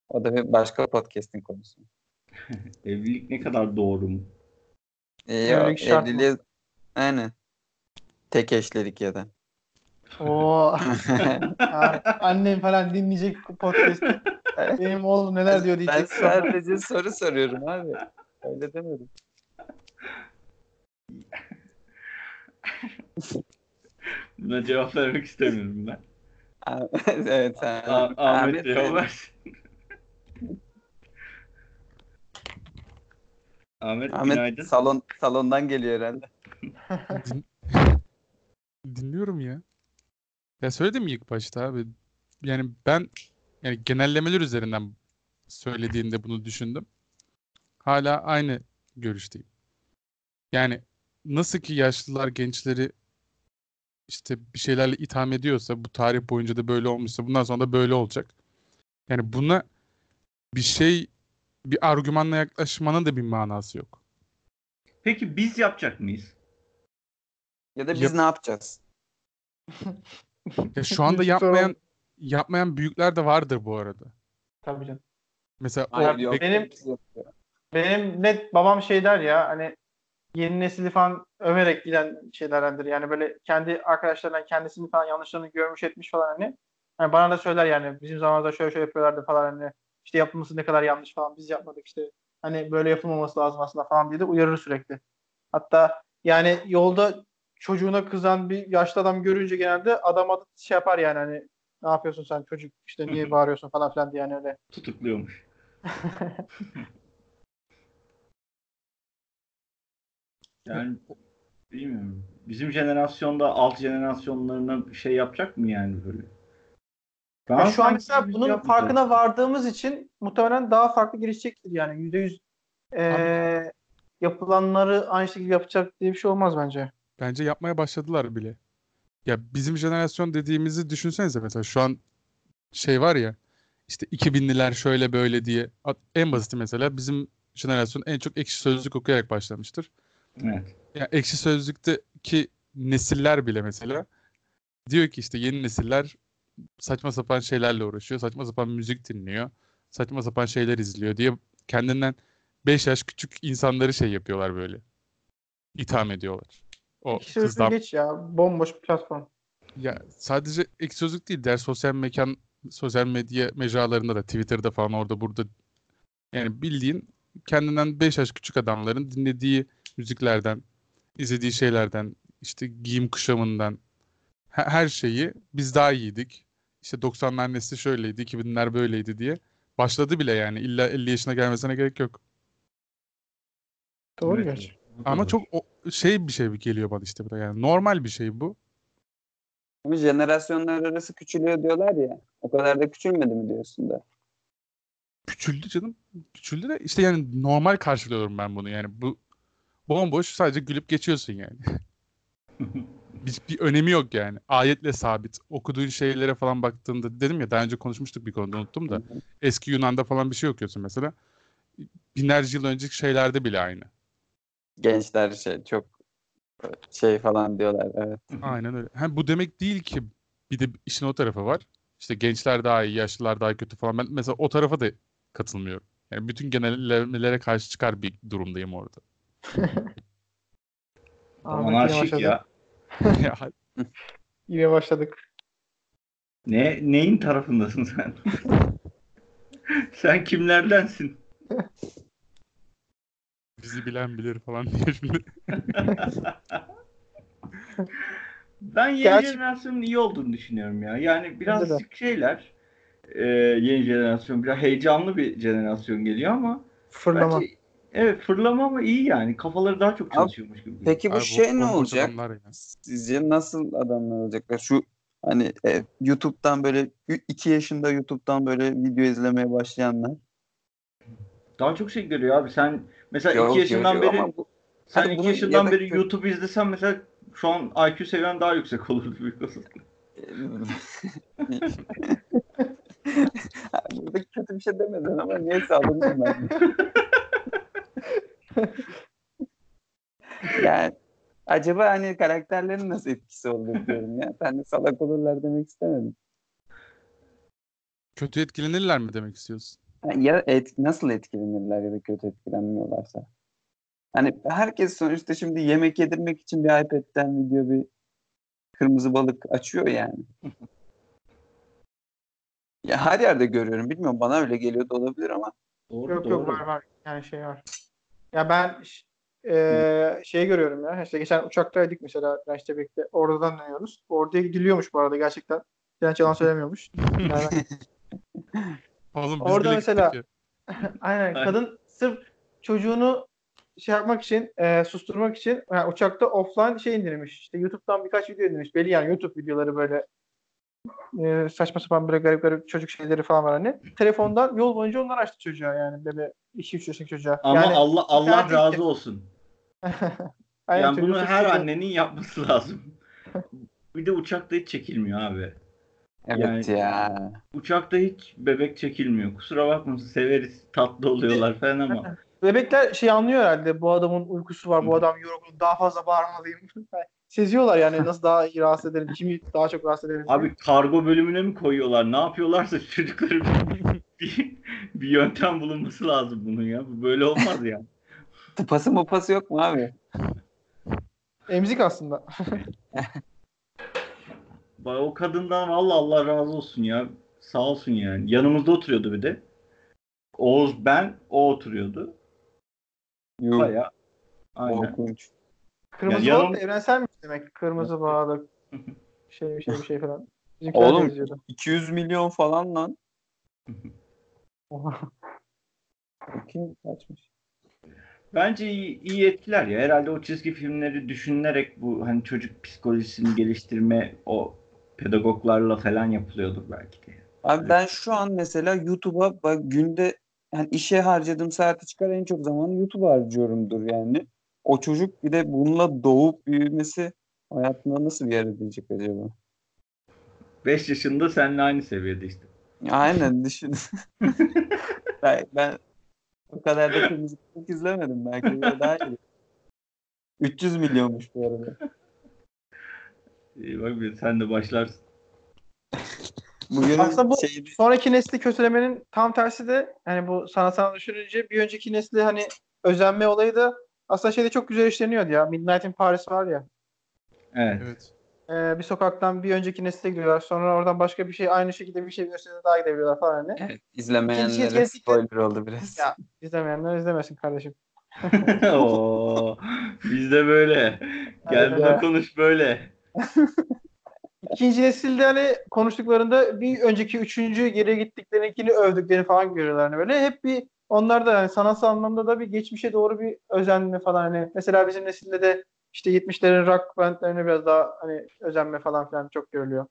O da bir başka podcast'in konusu. Evlilik ne kadar doğru mu? Ee, ya, Evlilik şart evliliğe aynen. Tek eşlilik ya da. Oo. Annem falan dinleyecek podcast. Benim oğlum neler diyor Ben diyecek. sadece soru soruyorum abi. Öyle demedim. Buna cevap vermek istemiyorum ben. evet. sen- A- Ahmet versin. Ahmet, Ahmet günaydın. salon salondan geliyor herhalde. Din- Dinliyorum ya. Ya söyledim mi ilk başta abi? Yani ben yani genellemeler üzerinden söylediğinde bunu düşündüm. Hala aynı görüşteyim. Yani nasıl ki yaşlılar gençleri işte bir şeylerle itham ediyorsa bu tarih boyunca da böyle olmuşsa bundan sonra da böyle olacak. Yani buna bir şey bir argümanla yaklaşmanın da bir manası yok. Peki biz yapacak mıyız? Ya da biz Yap- ne yapacağız? Ya şu anda sorun. yapmayan yapmayan büyükler de vardır bu arada. Tabii canım. Mesela o yok. benim-. Benim net babam şey der ya hani yeni nesili falan överek giden şeylerdendir. Yani böyle kendi arkadaşlarından kendisini falan yanlışlarını görmüş etmiş falan hani. Hani bana da söyler yani bizim zamanımızda şöyle şöyle yapıyorlardı falan hani. İşte yapılması ne kadar yanlış falan biz yapmadık işte. Hani böyle yapılmaması lazım aslında falan diye de uyarır sürekli. Hatta yani yolda çocuğuna kızan bir yaşlı adam görünce genelde adam adı şey yapar yani hani ne yapıyorsun sen çocuk işte niye bağırıyorsun falan filan diye yani öyle. Tutukluyormuş. Yani bilmiyorum. Bizim jenerasyonda alt jenerasyonlarına şey yapacak mı yani böyle? Ben Ya şu an mesela bunun yapmayacağız. farkına vardığımız için muhtemelen daha farklı gelişecektir yani. Yüzde yüz eee, yapılanları aynı şekilde yapacak diye bir şey olmaz bence. Bence yapmaya başladılar bile. Ya bizim jenerasyon dediğimizi düşünsenize mesela şu an şey var ya işte 2000'liler şöyle böyle diye en basiti mesela bizim jenerasyon en çok ekşi sözlük okuyarak başlamıştır. Evet. Ya ekşi sözlükteki nesiller bile mesela diyor ki işte yeni nesiller saçma sapan şeylerle uğraşıyor, saçma sapan müzik dinliyor, saçma sapan şeyler izliyor diye kendinden 5 yaş küçük insanları şey yapıyorlar böyle. İtham ediyorlar. O İki sözlüğü kızdan geç ya. Bomboş bir platform. ya sadece ek sözlük değil, diğer sosyal mekan, sosyal medya mecralarında da Twitter'da falan orada burada yani bildiğin kendinden 5 yaş küçük adamların dinlediği müziklerden, izlediği şeylerden, işte giyim kuşamından he- her şeyi biz daha iyiydik. İşte 90'lar nesli şöyleydi, 2000'ler böyleydi diye başladı bile yani. İlla 50 yaşına gelmesine gerek yok. Doğru Evet, gerçi. Ama çok o, şey bir şey geliyor bana işte bu da yani normal bir şey bu. Ama jenerasyonlar arası küçülüyor diyorlar ya. O kadar da küçülmedi mi diyorsun da. Küçüldü canım. Küçüldü de işte yani normal karşılıyorum ben bunu yani bu bomboş sadece gülüp geçiyorsun yani. bir, bir önemi yok yani. Ayetle sabit. Okuduğun şeylere falan baktığında dedim ya daha önce konuşmuştuk bir konuda unuttum da. Eski Yunan'da falan bir şey okuyorsun mesela. Binlerce yıl önceki şeylerde bile aynı. Gençler şey çok şey falan diyorlar. Evet. Aynen öyle. Ha, bu demek değil ki bir de işin o tarafı var. İşte gençler daha iyi, yaşlılar daha kötü falan. Ben mesela o tarafa da katılmıyorum. Yani bütün genellemelere karşı çıkar bir durumdayım orada. Anarşik. Ya, Yine başladık. Ne neyin tarafındasın sen? sen kimlerdensin? Bizi bilen bilir falan diye şimdi. Ben yeni Gerçi- jenerasyonun iyi olduğunu düşünüyorum ya. Yani birazcık şeyler e, yeni jenerasyon biraz heyecanlı bir jenerasyon geliyor ama Fırlama. bence evet fırlama ama iyi yani. Kafaları daha çok çalışıyormuş gibi. Peki bu Abi, şey ne olacak? Sizce nasıl adamlar olacaklar? Şu hani e, YouTube'dan böyle 2 yaşında YouTube'dan böyle video izlemeye başlayanlar. Daha çok şey görüyor abi. Sen mesela Yok, 2 yaşından beri ama bu- sen Hadi 2 bunu yaşından ya da beri YouTube izlesen mesela şu an IQ seviyen daha yüksek olurdu büyük olasılıkla. Burada kötü bir şey demedin ama niye saldırdın ben? yani acaba hani karakterlerin nasıl etkisi olur diyorum ya. Ben de salak olurlar demek istemedim. Kötü etkilenirler mi demek istiyorsun? Ya et, nasıl etkilenirler ya da kötü etkilenmiyorlarsa. Hani herkes sonuçta şimdi yemek yedirmek için bir iPad'den video bir kırmızı balık açıyor yani. Ya her yerde görüyorum. Bilmiyorum bana öyle geliyor da olabilir ama Doğru Yok doğru. yok var var. Yani şey var. Ya ben eee şey görüyorum ya. İşte geçen uçaktaydık mesela Direnç'le birlikte. Oradan dönüyoruz. Orada gidiliyormuş bu arada gerçekten. Direnç yalan söylemiyormuş. Yani, Oğlum biz Orada bile mesela- gittik aynen. Kadın sırf çocuğunu şey yapmak için, eee, susturmak için yani uçakta offline şey indirmiş. İşte YouTube'dan birkaç video indirmiş. Belli yani YouTube videoları böyle eee, saçma sapan böyle garip garip çocuk şeyleri falan var hani. Telefondan yol boyunca onlar açtı çocuğa yani böyle 2-3 yaşındaki çocuğa. Ama yani, Allah Allah razı gitti. olsun. Aynen, yani çocuğu bunu her susturdu. annenin yapması lazım. bir de uçakta hiç çekilmiyor abi. Evet Yani- ya. Uçakta hiç bebek çekilmiyor. Kusura bakmasın severiz. Tatlı oluyorlar falan ama. Bebekler şey anlıyor herhalde bu adamın uykusu var, bu adam yorgun, daha fazla bağırmalıyım. Seziyorlar yani nasıl daha iyi rahatsız ederim, kimi daha çok rahatsız ederim. Abi kargo bölümüne mi koyuyorlar? Ne yapıyorlarsa çocukları bir, bir yöntem bulunması lazım bunun ya. Bu böyle olmaz ya. Tıpası mupası yok mu abi? Emzik aslında. O kadından Allah Allah razı olsun ya. Sağ olsun yani. Yanımızda oturuyordu bir de. Oğuz ben o oturuyordu. Yok. Baya. Aynen. Korkunç. Kırmızı Yani balık yanım- da evrenselmiş demek. Kırmızı balık. Şey bir şey bir şey falan. Bizimkiler Oğlum yazıyordu. 200 milyon falan lan. Oha. Kim kaçmış? Bence iyi, iyi etkiler ya. Herhalde o çizgi filmleri düşünülerek bu hani çocuk psikolojisini geliştirme o pedagoglarla falan yapılıyordur belki de. Abi ben şu an mesela YouTube'a bak günde yani işe harcadığım saati çıkar en çok zamanı YouTube'a harcıyorumdur yani. O çocuk bir de bununla doğup büyümesi hayatında nasıl bir yer edecek acaba? 5 yaşında seninle aynı seviyede işte. Aynen düşün. ben, ben o kadar da Kırk izlemedim belki daha iyi. 300 milyonmuş bu arada. İyi bak bir sen de başlarsın. Bugün Aslında bu şey, sonraki nesli kötülemenin tam tersi de yani bu sanatsal düşününce bir önceki nesli hani özenme olayı da aslında şeyde çok güzel işleniyordu ya. Midnight in Paris var ya. Evet. Evet. Ee, bir sokaktan bir önceki nesle gidiyorlar. Sonra oradan başka bir şey aynı şekilde bir şey gösteride daha gidebiliyorlar falan hani. evet, izlemeyenlere spoiler oldu biraz. Ya izlemeyenler izlemesin kardeşim. Oo, bizde böyle. Gel Evet. burada konuş böyle. İkinci nesilde hani konuştuklarında bir önceki üçüncü geriye gittiklerininkini övdüklerini falan görüyorlar hani böyle. Hep bir onlar da yani sanatsal anlamda da bir geçmişe doğru bir özenme falan hani mesela bizim nesilde de işte 70'lerin rock bandlerine biraz daha hani özenme falan filan çok görülüyor.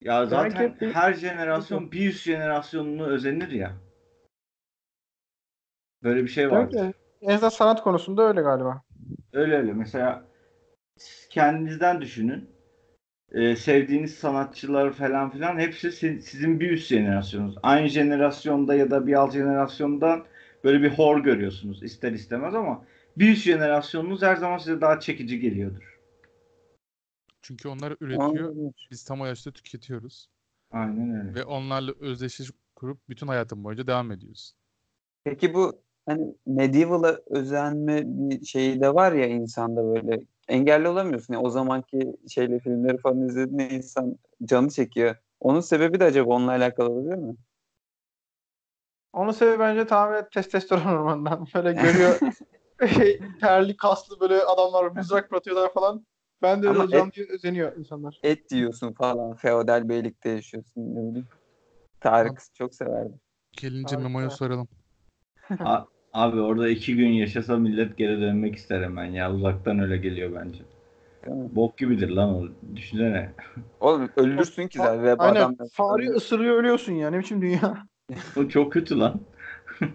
Ya zaten ki bir- her jenerasyon bir üst jenerasyonunu özenir ya. Böyle bir şey ki en azından sanat konusunda öyle galiba. Öyle öyle. Mesela kendinizden düşünün. Ee, sevdiğiniz sanatçılar falan filan hepsi si- sizin bir üst jenerasyonunuz. Aynı jenerasyonda ya da bir alt jenerasyondan böyle bir hor görüyorsunuz ister istemez ama bir üst jenerasyonunuz her zaman size daha çekici geliyordur. Çünkü onlar üretiyor. Olabilir. Biz tam o yaşta tüketiyoruz. Aynen öyle. Ve onlarla özdeşleşip kurup bütün hayatın boyunca devam ediyoruz. Peki bu hani medieval'a özenme bir şeyi de var ya insanda böyle engelli olamıyorsun. Yani o zamanki şeyle filmleri falan izlediğinde insan canı çekiyor. Onun sebebi de acaba onunla alakalı olabilir mi? Onun sebebi bence tamamen testosteron hormonundan. Böyle görüyor şey, terli kaslı böyle adamlar mızrak fırlatıyorlar falan. Ben de öyle Ama olacağım diye özeniyor insanlar. Et diyorsun falan. Feodal beylikte yaşıyorsun. Ne bileyim. Tarık çok severdi. Gelince. Memo'ya soralım. A- Abi orada iki gün yaşasa millet geri dönmek ister hemen ya. Uzaktan öyle geliyor bence. Değil mi? Bok gibidir lan o. Düşünsene. Oğlum ölürsün ki zaten. Veba Aynen. adam. Fareyi ısırıyor ölüyorsun ya. Ne biçim dünya. O çok kötü lan.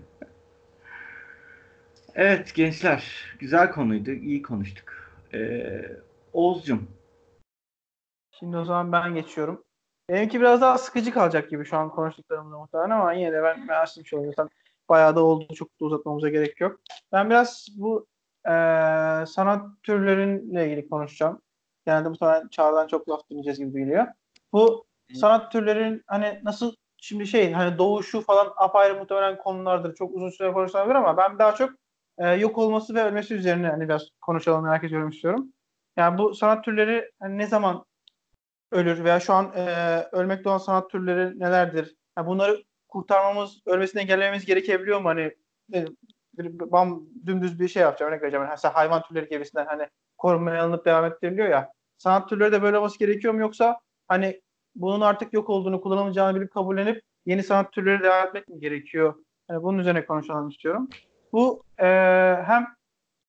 evet gençler. Güzel konuydu. iyi konuştuk. Ee, Oğuzcum. Şimdi o zaman ben geçiyorum. Benimki biraz daha sıkıcı kalacak gibi şu an konuştuklarımızda muhtemelen ama yine de ben, ben açtım şöyle. Bayağı da oldu. Çok da uzatmamıza gerek yok. Ben biraz bu eee, sanat türlerinle ilgili konuşacağım. Genelde muhtemelen Çağrı'dan çok laf dinleyeceğiz gibi geliyor. Bu sanat türlerin hani nasıl şimdi şey hani doğuşu falan apayrı muhtemelen konulardır. Çok uzun süre konuşulabilir ama ben daha çok eee, yok olması ve ölmesi üzerine hani biraz konuşalım merak ediyorum istiyorum. Yani bu sanat türleri hani ne zaman ölür veya şu an e, ölmekte olan sanat türleri nelerdir? Yani bunları kurtarmamız, ölmesini engellememiz gerekebiliyor mu? Hani e, bir- bam dümdüz bir şey yapacağım. Örnek vereceğim. Yani hayvan türleri gibisinden hani korunmaya alınıp devam ettiriliyor ya. Sanat türleri de böyle olması gerekiyor mu yoksa hani bunun artık yok olduğunu, kullanılmayacağını bilip kabullenip yeni sanat türleri devam etmek mi gerekiyor? Hani bunun üzerine konuşalım istiyorum. Bu e, hem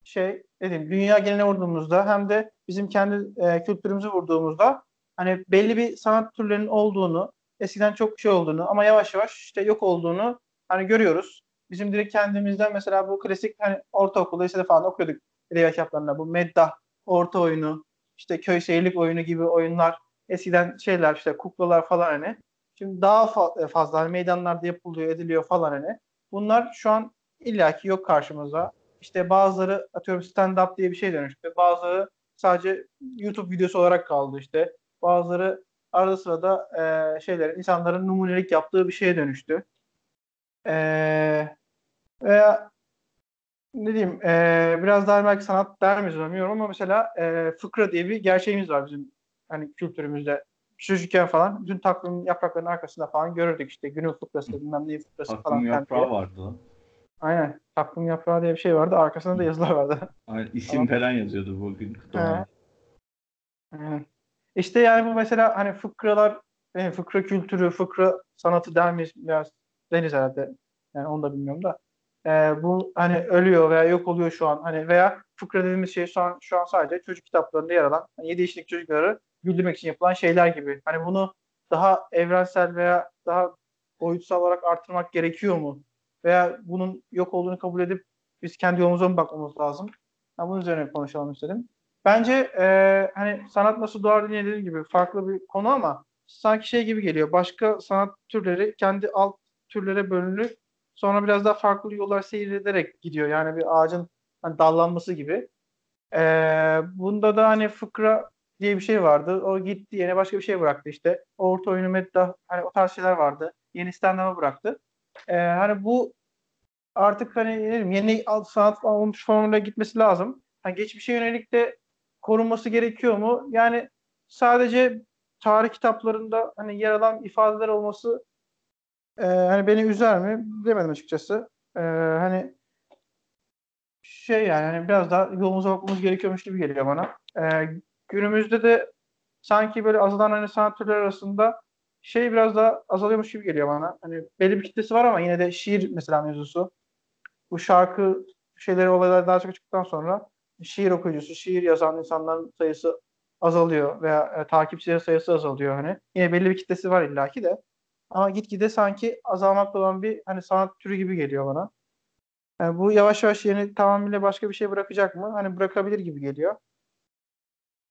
şey dedim dünya geneline vurduğumuzda hem de bizim kendi e, kültürümüzü vurduğumuzda hani belli bir sanat türlerinin olduğunu, eskiden çok şey olduğunu ama yavaş yavaş işte yok olduğunu hani görüyoruz. Bizim direkt kendimizden mesela bu klasik hani ortaokulda, lisede falan okuyorduk edebiyat kitaplarında. Bu meddah, orta oyunu, işte köy şehirlik oyunu gibi oyunlar eskiden şeyler işte kuklalar falan hani. Şimdi daha fa- fazla hani meydanlarda yapılıyor, ediliyor falan hani. Bunlar şu an illaki yok karşımıza. İşte bazıları atıyorum stand-up diye bir şey dönüştü. Bazıları sadece YouTube videosu olarak kaldı işte. Bazıları arada sırada e, şeylerin insanların numunelik yaptığı bir şeye dönüştü. E, veya ne diyeyim e, biraz daha belki sanat der miyiz bilmiyorum ama mesela e, fıkra diye bir gerçeğimiz var bizim hani kültürümüzde. Çocukken falan bütün takvim yapraklarının arkasında falan görürdük işte günün fıkrası bilmem ne fıkrası falan. Aklım filan yaprağı diye. vardı. Aynen. Takvim yaprağı diye bir şey vardı. Arkasında da yazılar vardı. Aynen, isim Tamam. falan yazıyordu bugün. He. Aynen. İşte yani bu mesela hani fıkralar, e, fıkra kültürü, fıkra sanatı der miyiz? Biraz deniz herhalde. Yani onu da bilmiyorum da. E, bu hani ölüyor veya yok oluyor şu an. Hani veya fıkra dediğimiz şey şu an, şu an sadece çocuk kitaplarında yer alan hani 7 yaşındaki çocukları güldürmek için yapılan şeyler gibi. Hani bunu daha evrensel veya daha boyutsal olarak artırmak gerekiyor mu? Veya bunun yok olduğunu kabul edip biz kendi yolumuza mı bakmamız lazım? Ben bunun üzerine konuşalım istedim. Bence e, hani sanat nasıl doğar diye dediğim gibi farklı bir konu ama sanki şey gibi geliyor. Başka sanat türleri kendi alt türlere bölünüp sonra biraz daha farklı yollar seyrederek gidiyor. Yani bir ağacın hani dallanması gibi. E, bunda da hani fıkra diye bir şey vardı. O gitti yine başka bir şey bıraktı işte. Orta oyunu meddah hani o tarz şeyler vardı. Yeni stand bıraktı. E, hani bu artık hani yeni sanat olmuş formuna gitmesi lazım. Hani geçmişe yönelik de korunması gerekiyor mu? Yani sadece tarih kitaplarında hani yer alan ifadeler olması e, hani beni üzer mi? Bilemedim açıkçası. E, hani şey yani hani biraz daha yolumuza bakmamız gerekiyormuş gibi geliyor bana. E, günümüzde de sanki böyle azalan hani sanat türleri arasında şey biraz daha azalıyormuş gibi geliyor bana. Hani belli bir kitlesi var ama yine de şiir mesela mevzusu. Bu şarkı şeyleri olaylar daha çok çıktıktan sonra şiir okuyucusu, şiir yazan insanların sayısı azalıyor veya e, takipçilerin sayısı azalıyor hani. Yine belli bir kitlesi var illaki de. Ama gitgide sanki azalmakta olan bir hani sanat türü gibi geliyor bana. Yani bu yavaş yavaş yerini tamamıyla başka bir şey bırakacak mı? Hani bırakabilir gibi geliyor.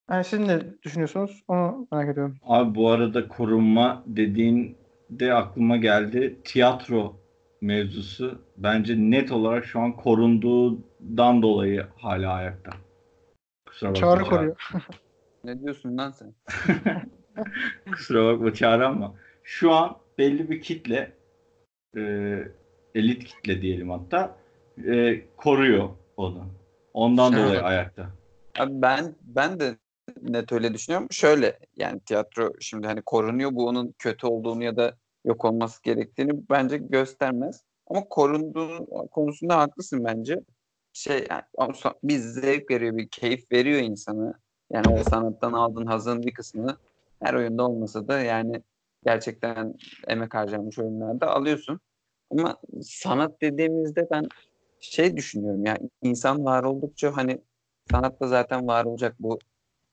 Yani siz ne düşünüyorsunuz? Onu merak ediyorum. Abi bu arada korunma dediğin de aklıma geldi. Tiyatro mevzusu bence net olarak şu an korunduğundan dolayı hala ayakta. Kusura bakma. Çağrı koruyor. Ne diyorsun lan sen? Kusura bakma Çağrı ama şu an belli bir kitle e, elit kitle diyelim hatta e, koruyor onu. Ondan dolayı ayakta. Abi ben ben de net öyle düşünüyorum. Şöyle yani tiyatro şimdi hani korunuyor bu onun kötü olduğunu ya da yok olması gerektiğini bence göstermez. Ama korunduğu konusunda haklısın bence. Şey yani bir zevk veriyor, bir keyif veriyor insana. Yani o sanattan aldığın hazın bir kısmını her oyunda olmasa da yani gerçekten emek harcanmış oyunlarda alıyorsun. Ama sanat dediğimizde ben şey düşünüyorum ya insan var oldukça hani sanat da zaten var olacak bu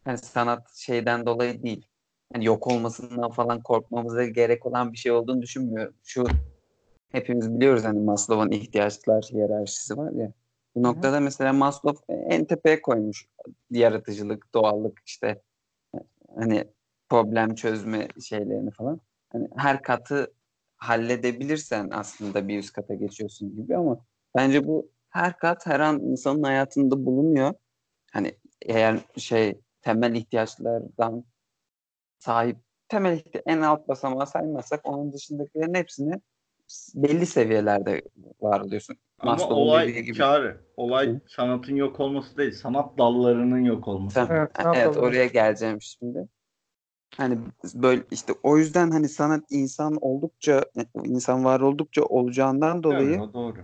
hani sanat şeyden dolayı değil. Hani yok olmasından falan korkmamıza gerek olan bir şey olduğunu düşünmüyorum. Şu hepimiz biliyoruz hani Maslow'un ihtiyaçlar hiyerarşisi var ya. Bu noktada mesela Maslow en tepeye koymuş yaratıcılık, doğallık işte hani problem çözme şeylerini falan. Hani her katı halledebilirsen aslında bir üst kata geçiyorsun gibi ama bence bu her kat her an insanın hayatında bulunuyor. Hani eğer şey temel ihtiyaçlardan sahip temel en alt basamağı saymazsak onun dışındakilerin hepsini belli seviyelerde var oluyorsun. Ama Maslow'un olay gibi. Çağrı. Olay Hı. sanatın yok olması değil. Sanat dallarının yok olması. Evet, Evet, oraya geleceğim şimdi. Hani böyle işte o yüzden hani sanat insan oldukça insan var oldukça olacağından dolayı Evet, o doğru.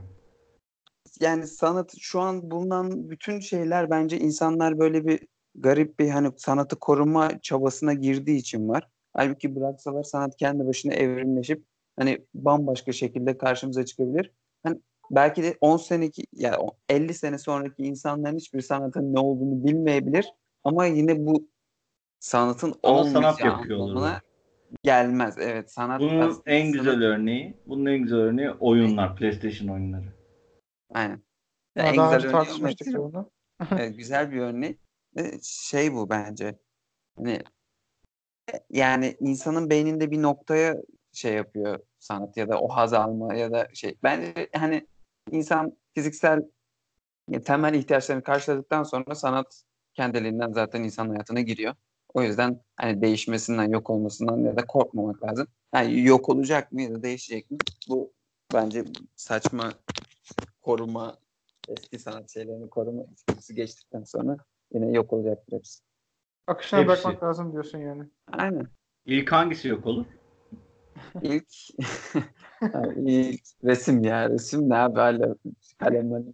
yani sanat şu an bulunan bütün şeyler bence insanlar böyle bir garip bir hani sanatı koruma çabasına girdiği için var. Halbuki bıraksalar sanat kendi başına evrimleşip hani bambaşka şekilde karşımıza çıkabilir. Hani belki de 10 seneki ya yani 50 sene sonraki insanların hiçbir sanatın ne olduğunu bilmeyebilir ama yine bu sanatın Ama olmayacağı sanat yapıyor anlamına olurlar. gelmez. Evet sanat Bunun en sanat- güzel örneği, bunun en güzel örneği oyunlar, PlayStation oyunları. Aynen. Daha, en daha güzel önce tartışmıştık bunu. Evet, güzel bir örnek. Ve Şey bu bence. Hani e, yani insanın beyninde bir noktaya şey yapıyor sanat ya da o haz alma ya da şey. Bence hani insan fiziksel temel ihtiyaçlarını karşıladıktan sonra sanat kendiliğinden zaten insan hayatına giriyor. O yüzden hani değişmesinden, yok olmasından ya da korkmamak lazım. Yani yok olacak mı ya da değişecek mi? Bu bence saçma koruma eski sanat şeylerini koruma geçtikten sonra yine yok olacaktır hepsi. Akışına Hepsi. bırakmak lazım diyorsun yani. Aynen. İlk hangisi yok olur? İlk, Abi ilk resim ya. Resim ne abi hala kalem hani.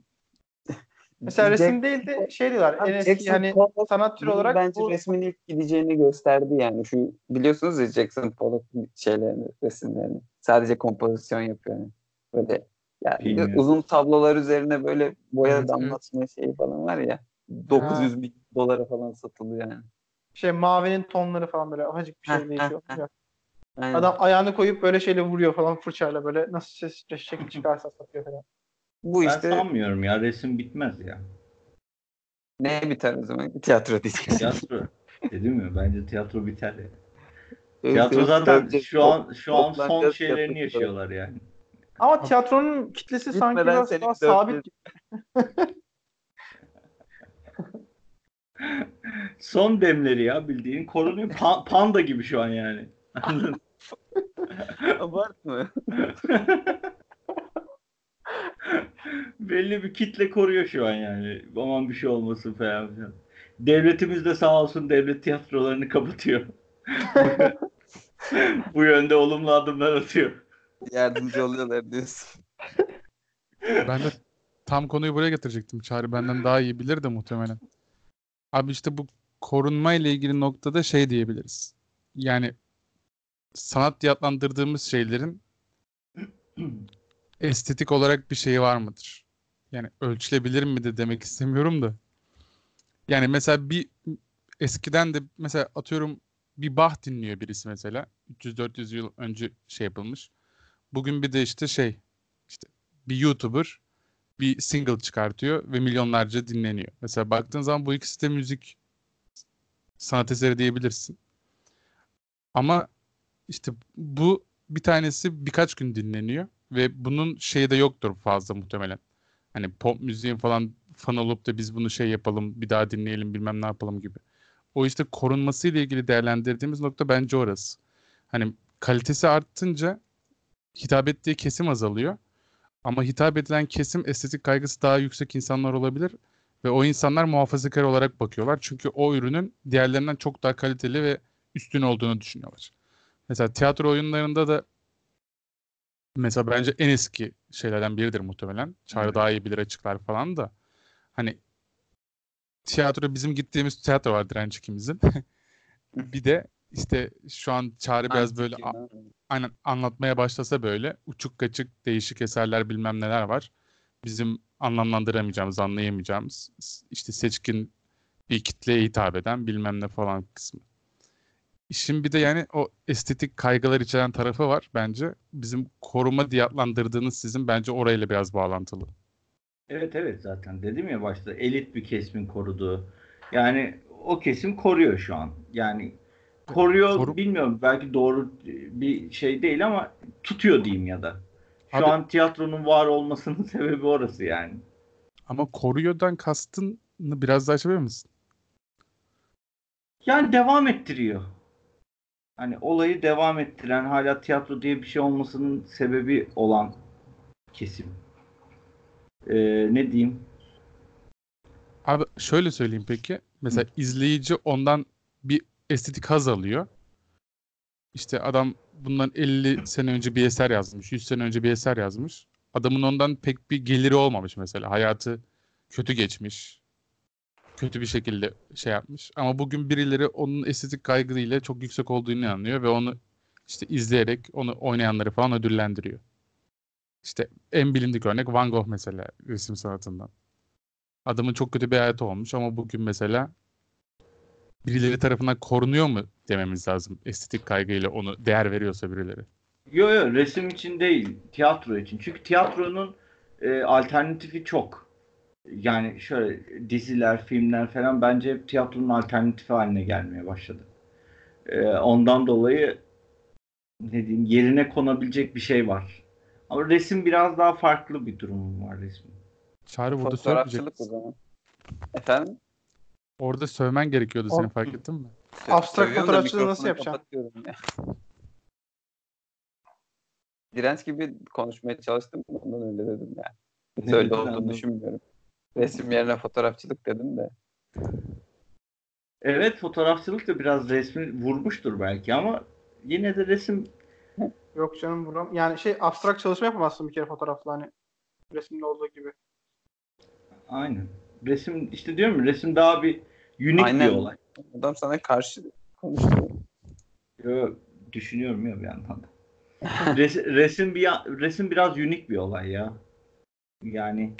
Mesela Jack- resim değil de şey diyorlar en eski Jackson hani Pollock sanat türü olarak bence bu resmin ilk gideceğini gösterdi yani. Şu biliyorsunuz ya Jackson Pollock şeylerini, resimlerini. Sadece kompozisyon yapıyor yani. Böyle yani Bilmiyorum. uzun tablolar üzerine böyle boya damlatma şeyi falan var ya. 900 bin dolara falan satılıyor yani. şey mavinin tonları falan böyle azıcık bir şey değişiyor. Aynen. Adam ayağını koyup böyle şeyle vuruyor falan fırçayla böyle nasıl ses şekil çıkarsa satıyor falan. Bu Ben işte sanmıyorum ya resim bitmez ya. ne biter o zaman? Tiyatro diyeceksin. Tiyatro. Dedim mi? Bence tiyatro biter ya. Evet, Tiyatro zaten bence şu an şu an son şeylerini yaşıyorlar yani. Ama tiyatronun kitlesi sanki biraz daha sabit. Son demleri ya bildiğin korunuyor. Pa- panda gibi şu an yani. Abartma. Belli bir kitle koruyor şu an yani. Aman bir şey olmasın falan filan. Devletimiz de sağ olsun devlet tiyatrolarını kapatıyor. Bu yönde olumlu adımlar atıyor. Yardımcı oluyorlar diyorsun. Ben de tam konuyu buraya getirecektim. Çağrı benden daha iyi bilir de muhtemelen. Abi işte bu korunma ile ilgili noktada şey diyebiliriz. Yani sanat diye adlandırdığımız şeylerin estetik olarak bir şeyi var mıdır? Yani ölçülebilir mi de demek istemiyorum da. Yani mesela bir eskiden de mesela atıyorum bir Bach dinliyor birisi mesela. 300-400 yıl önce şey yapılmış. Bugün bir de işte şey işte bir YouTuber bir single çıkartıyor ve milyonlarca dinleniyor. Mesela baktığın zaman bu ikisi de müzik sanat eseri diyebilirsin. Ama işte bu bir tanesi birkaç gün dinleniyor ve bunun şeyi de yoktur fazla muhtemelen. Hani pop müziğin falan fan olup da biz bunu şey yapalım, bir daha dinleyelim, bilmem ne yapalım gibi. O işte korunması ile ilgili değerlendirdiğimiz nokta bence orası. Hani kalitesi arttınca hitap ettiği kesim azalıyor. Ama hitap edilen kesim estetik kaygısı daha yüksek insanlar olabilir ve o insanlar muhafazakar olarak bakıyorlar. Çünkü o ürünün diğerlerinden çok daha kaliteli ve üstün olduğunu düşünüyorlar. Mesela tiyatro oyunlarında da mesela bence en eski şeylerden biridir muhtemelen. Çağrı Evet. daha iyi bilir açıklar falan da. Hani tiyatro bizim gittiğimiz tiyatro var direnç ikimizin. bir de işte şu an Çağrı biraz böyle a- aynen anlatmaya başlasa böyle uçuk kaçık değişik eserler bilmem neler var. Bizim anlamlandıramayacağımız, anlayamayacağımız işte seçkin bir kitleye hitap eden bilmem ne falan kısmı. İşin bir de yani o estetik kaygılar içeren tarafı var bence. Bizim koruma diye adlandırdığınız sizin bence orayla biraz bağlantılı. Evet evet zaten dedim ya başta elit bir kesimin koruduğu. Yani o kesim koruyor şu an. Yani koruyor Koru- bilmiyorum belki doğru bir şey değil ama tutuyor diyeyim ya da. Şu Abi- an tiyatronun var olmasının sebebi orası yani. Ama koruyordan kastını biraz daha açabilir misin? Yani devam ettiriyor. Hani olayı devam ettiren hala tiyatro diye bir şey olmasının sebebi olan kesim. Ee, ne diyeyim? Abi şöyle söyleyeyim peki. Mesela izleyici ondan bir estetik haz alıyor. İşte adam bundan 50 sene önce bir eser yazmış, 100 sene önce bir eser yazmış. Adamın ondan pek bir geliri olmamış mesela. Hayatı kötü geçmiş. Kötü bir şekilde şey yapmış. Ama bugün birileri onun estetik kaygıyla çok yüksek olduğunu inanıyor ve onu işte izleyerek onu oynayanları falan ödüllendiriyor. İşte en bilindik örnek Van Gogh mesela resim sanatından. Adamın çok kötü bir hayatı olmuş ama bugün mesela birileri tarafından korunuyor mu dememiz lazım. Estetik kaygıyla onu değer veriyorsa birileri. Yo yo resim için değil, tiyatro için. Çünkü tiyatronun e, alternatifi çok. Yani şöyle diziler, filmler falan bence hep tiyatronun alternatifi haline gelmeye başladı. E, ondan dolayı ne diyeyim yerine konabilecek bir şey var. Ama resim biraz daha farklı bir durum var resmin. Çağrı burada Fotoğrafçılık o zaman. Efendim? Orada sövmen gerekiyordu senin O- fark ettin mi? Abstrak fotoğrafçılığı nasıl yapacaksın? ya. Direnç gibi konuşmaya çalıştım. Ondan öyle dedim ya. Hiç öyle olduğunu düşünmüyorum. Resim yerine fotoğrafçılık dedim de. Evet fotoğrafçılık da biraz resmi vurmuştur belki ama yine de resim Yok canım buram. Yani şey abstrak çalışma yapamazsın bir kere fotoğrafla hani resimde olduğu gibi. aynen. Resim işte diyorum ya resim daha bir unik Aynen. bir olay. Adam sana karşı konuştu. Yo, düşünüyorum ya bir yandan da. Res- resim bir resim biraz unik bir olay ya. Yani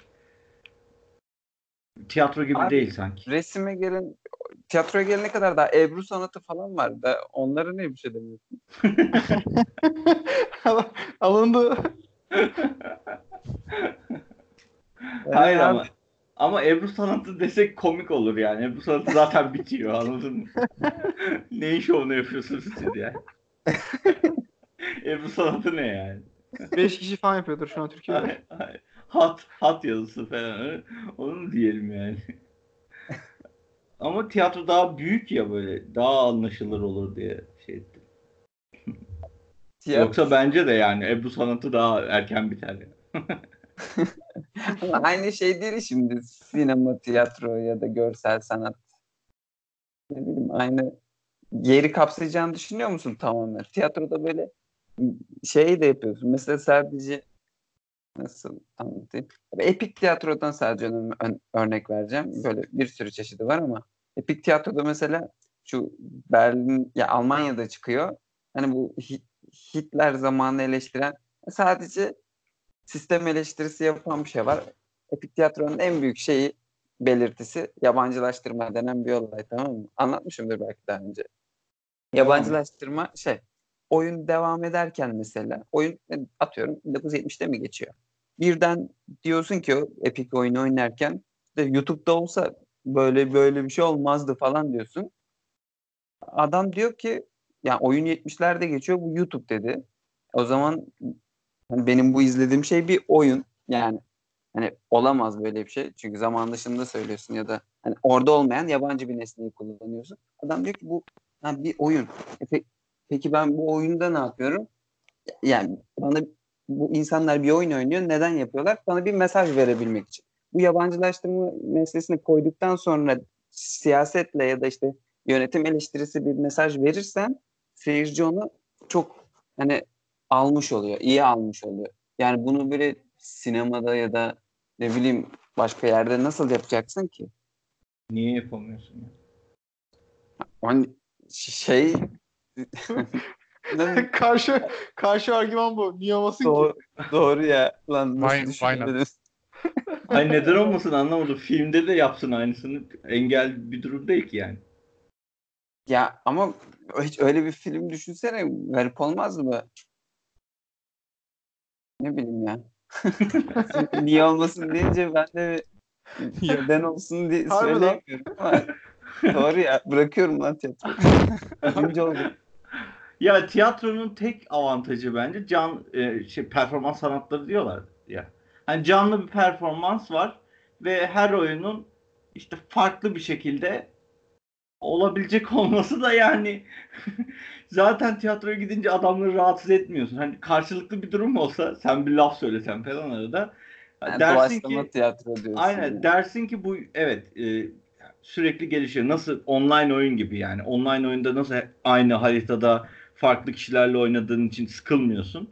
tiyatro gibi Abi, değil sanki. Resime gelin, tiyatroya gelene kadar daha Ebru sanatı falan var da onlara ne bir şey demiyorsun? Alındı. Hayır ama ama Ebru sanatı desek komik olur yani. Ebru sanatı zaten bitiyor anladın mı? Neyin şovunu yapıyorsunuz siz yani? Ebru sanatı ne yani? 5 kişi falan yapıyordur şu an Türkiye'de. Ay- ay- hat hat yazısı falan onu mu diyelim yani. Ama tiyatro daha büyük ya böyle daha anlaşılır olur diye şey ettim. Tiyatro, Yoksa bence de yani Ebru sanatı daha erken biter. Yani. Aynı şey değil şimdi sinema, tiyatro ya da görsel sanat. Ne bileyim aynı yeri kapsayacağını düşünüyor musun tamamen? Tiyatroda böyle şey de yapıyorsun. Mesela sadece nasıl anlatayım? Epik tiyatrodan sadece örnek vereceğim. Böyle bir sürü çeşidi var ama epik tiyatroda mesela şu Berlin ya Almanya'da çıkıyor. hani bu Hi- Hitler zamanı eleştiren sadece sistem eleştirisi yapan bir şey var. Epik tiyatronun en büyük şeyi belirtisi yabancılaştırma denen bir olay tamam mı? Anlatmışımdır belki daha önce. Yabancılaştırma şey oyun devam ederken mesela oyun e, atıyorum 1970'te mi geçiyor? Birden diyorsun ki o Epic oyunu oynarken işte YouTube'da olsa böyle böyle bir şey olmazdı falan diyorsun. Adam diyor ki ya oyun 70'lerde geçiyor bu YouTube dedi. O zaman hani benim bu izlediğim şey bir oyun. Yani hani olamaz böyle bir şey. Çünkü zaman dışında söylüyorsun ya da hani orada olmayan yabancı bir nesneyi kullanıyorsun. Adam diyor ki bu ha, bir oyun. E pe- peki ben bu oyunda ne yapıyorum? Yani bana bu insanlar bir oyun oynuyor. Neden yapıyorlar? Bana bir mesaj verebilmek için. Bu yabancılaştırma meselesini koyduktan sonra siyasetle ya da işte yönetim eleştirisi bir mesaj verirsen seyirci onu çok hani almış oluyor. iyi almış oluyor. Yani bunu böyle sinemada ya da ne bileyim başka yerde nasıl yapacaksın ki? Niye yapamıyorsun ya? Hani şey karşı karşı argüman bu. Niye olmasın ki? doğru, doğru ya. Lan nasıl? Ay neden olmasın anlamadım. Filmde de yapsın aynısını. Engel bir durum değil ki yani. Ya ama hiç öyle bir film düşünsene garip olmaz mı? Ne bileyim ya. Niye olmasın deyince ben de neden olsun diye Harbi söyleyemiyorum ama doğru ya bırakıyorum lan tiyatroyu. Oldum. Ya tiyatronun tek avantajı bence can e, şey performans sanatları diyorlar ya. Hani canlı bir performans var ve her oyunun işte farklı bir şekilde olabilecek olması da yani zaten tiyatroya gidince adamları rahatsız etmiyorsun. Hani karşılıklı bir durum olsa sen bir laf söylesen falan arada Yani dersin ki tiyatro diyorsun. Aynen yani. dersin ki bu evet e, sürekli gelişiyor. Nasıl online oyun gibi yani. Online oyunda nasıl aynı haritada farklı kişilerle oynadığın için sıkılmıyorsun.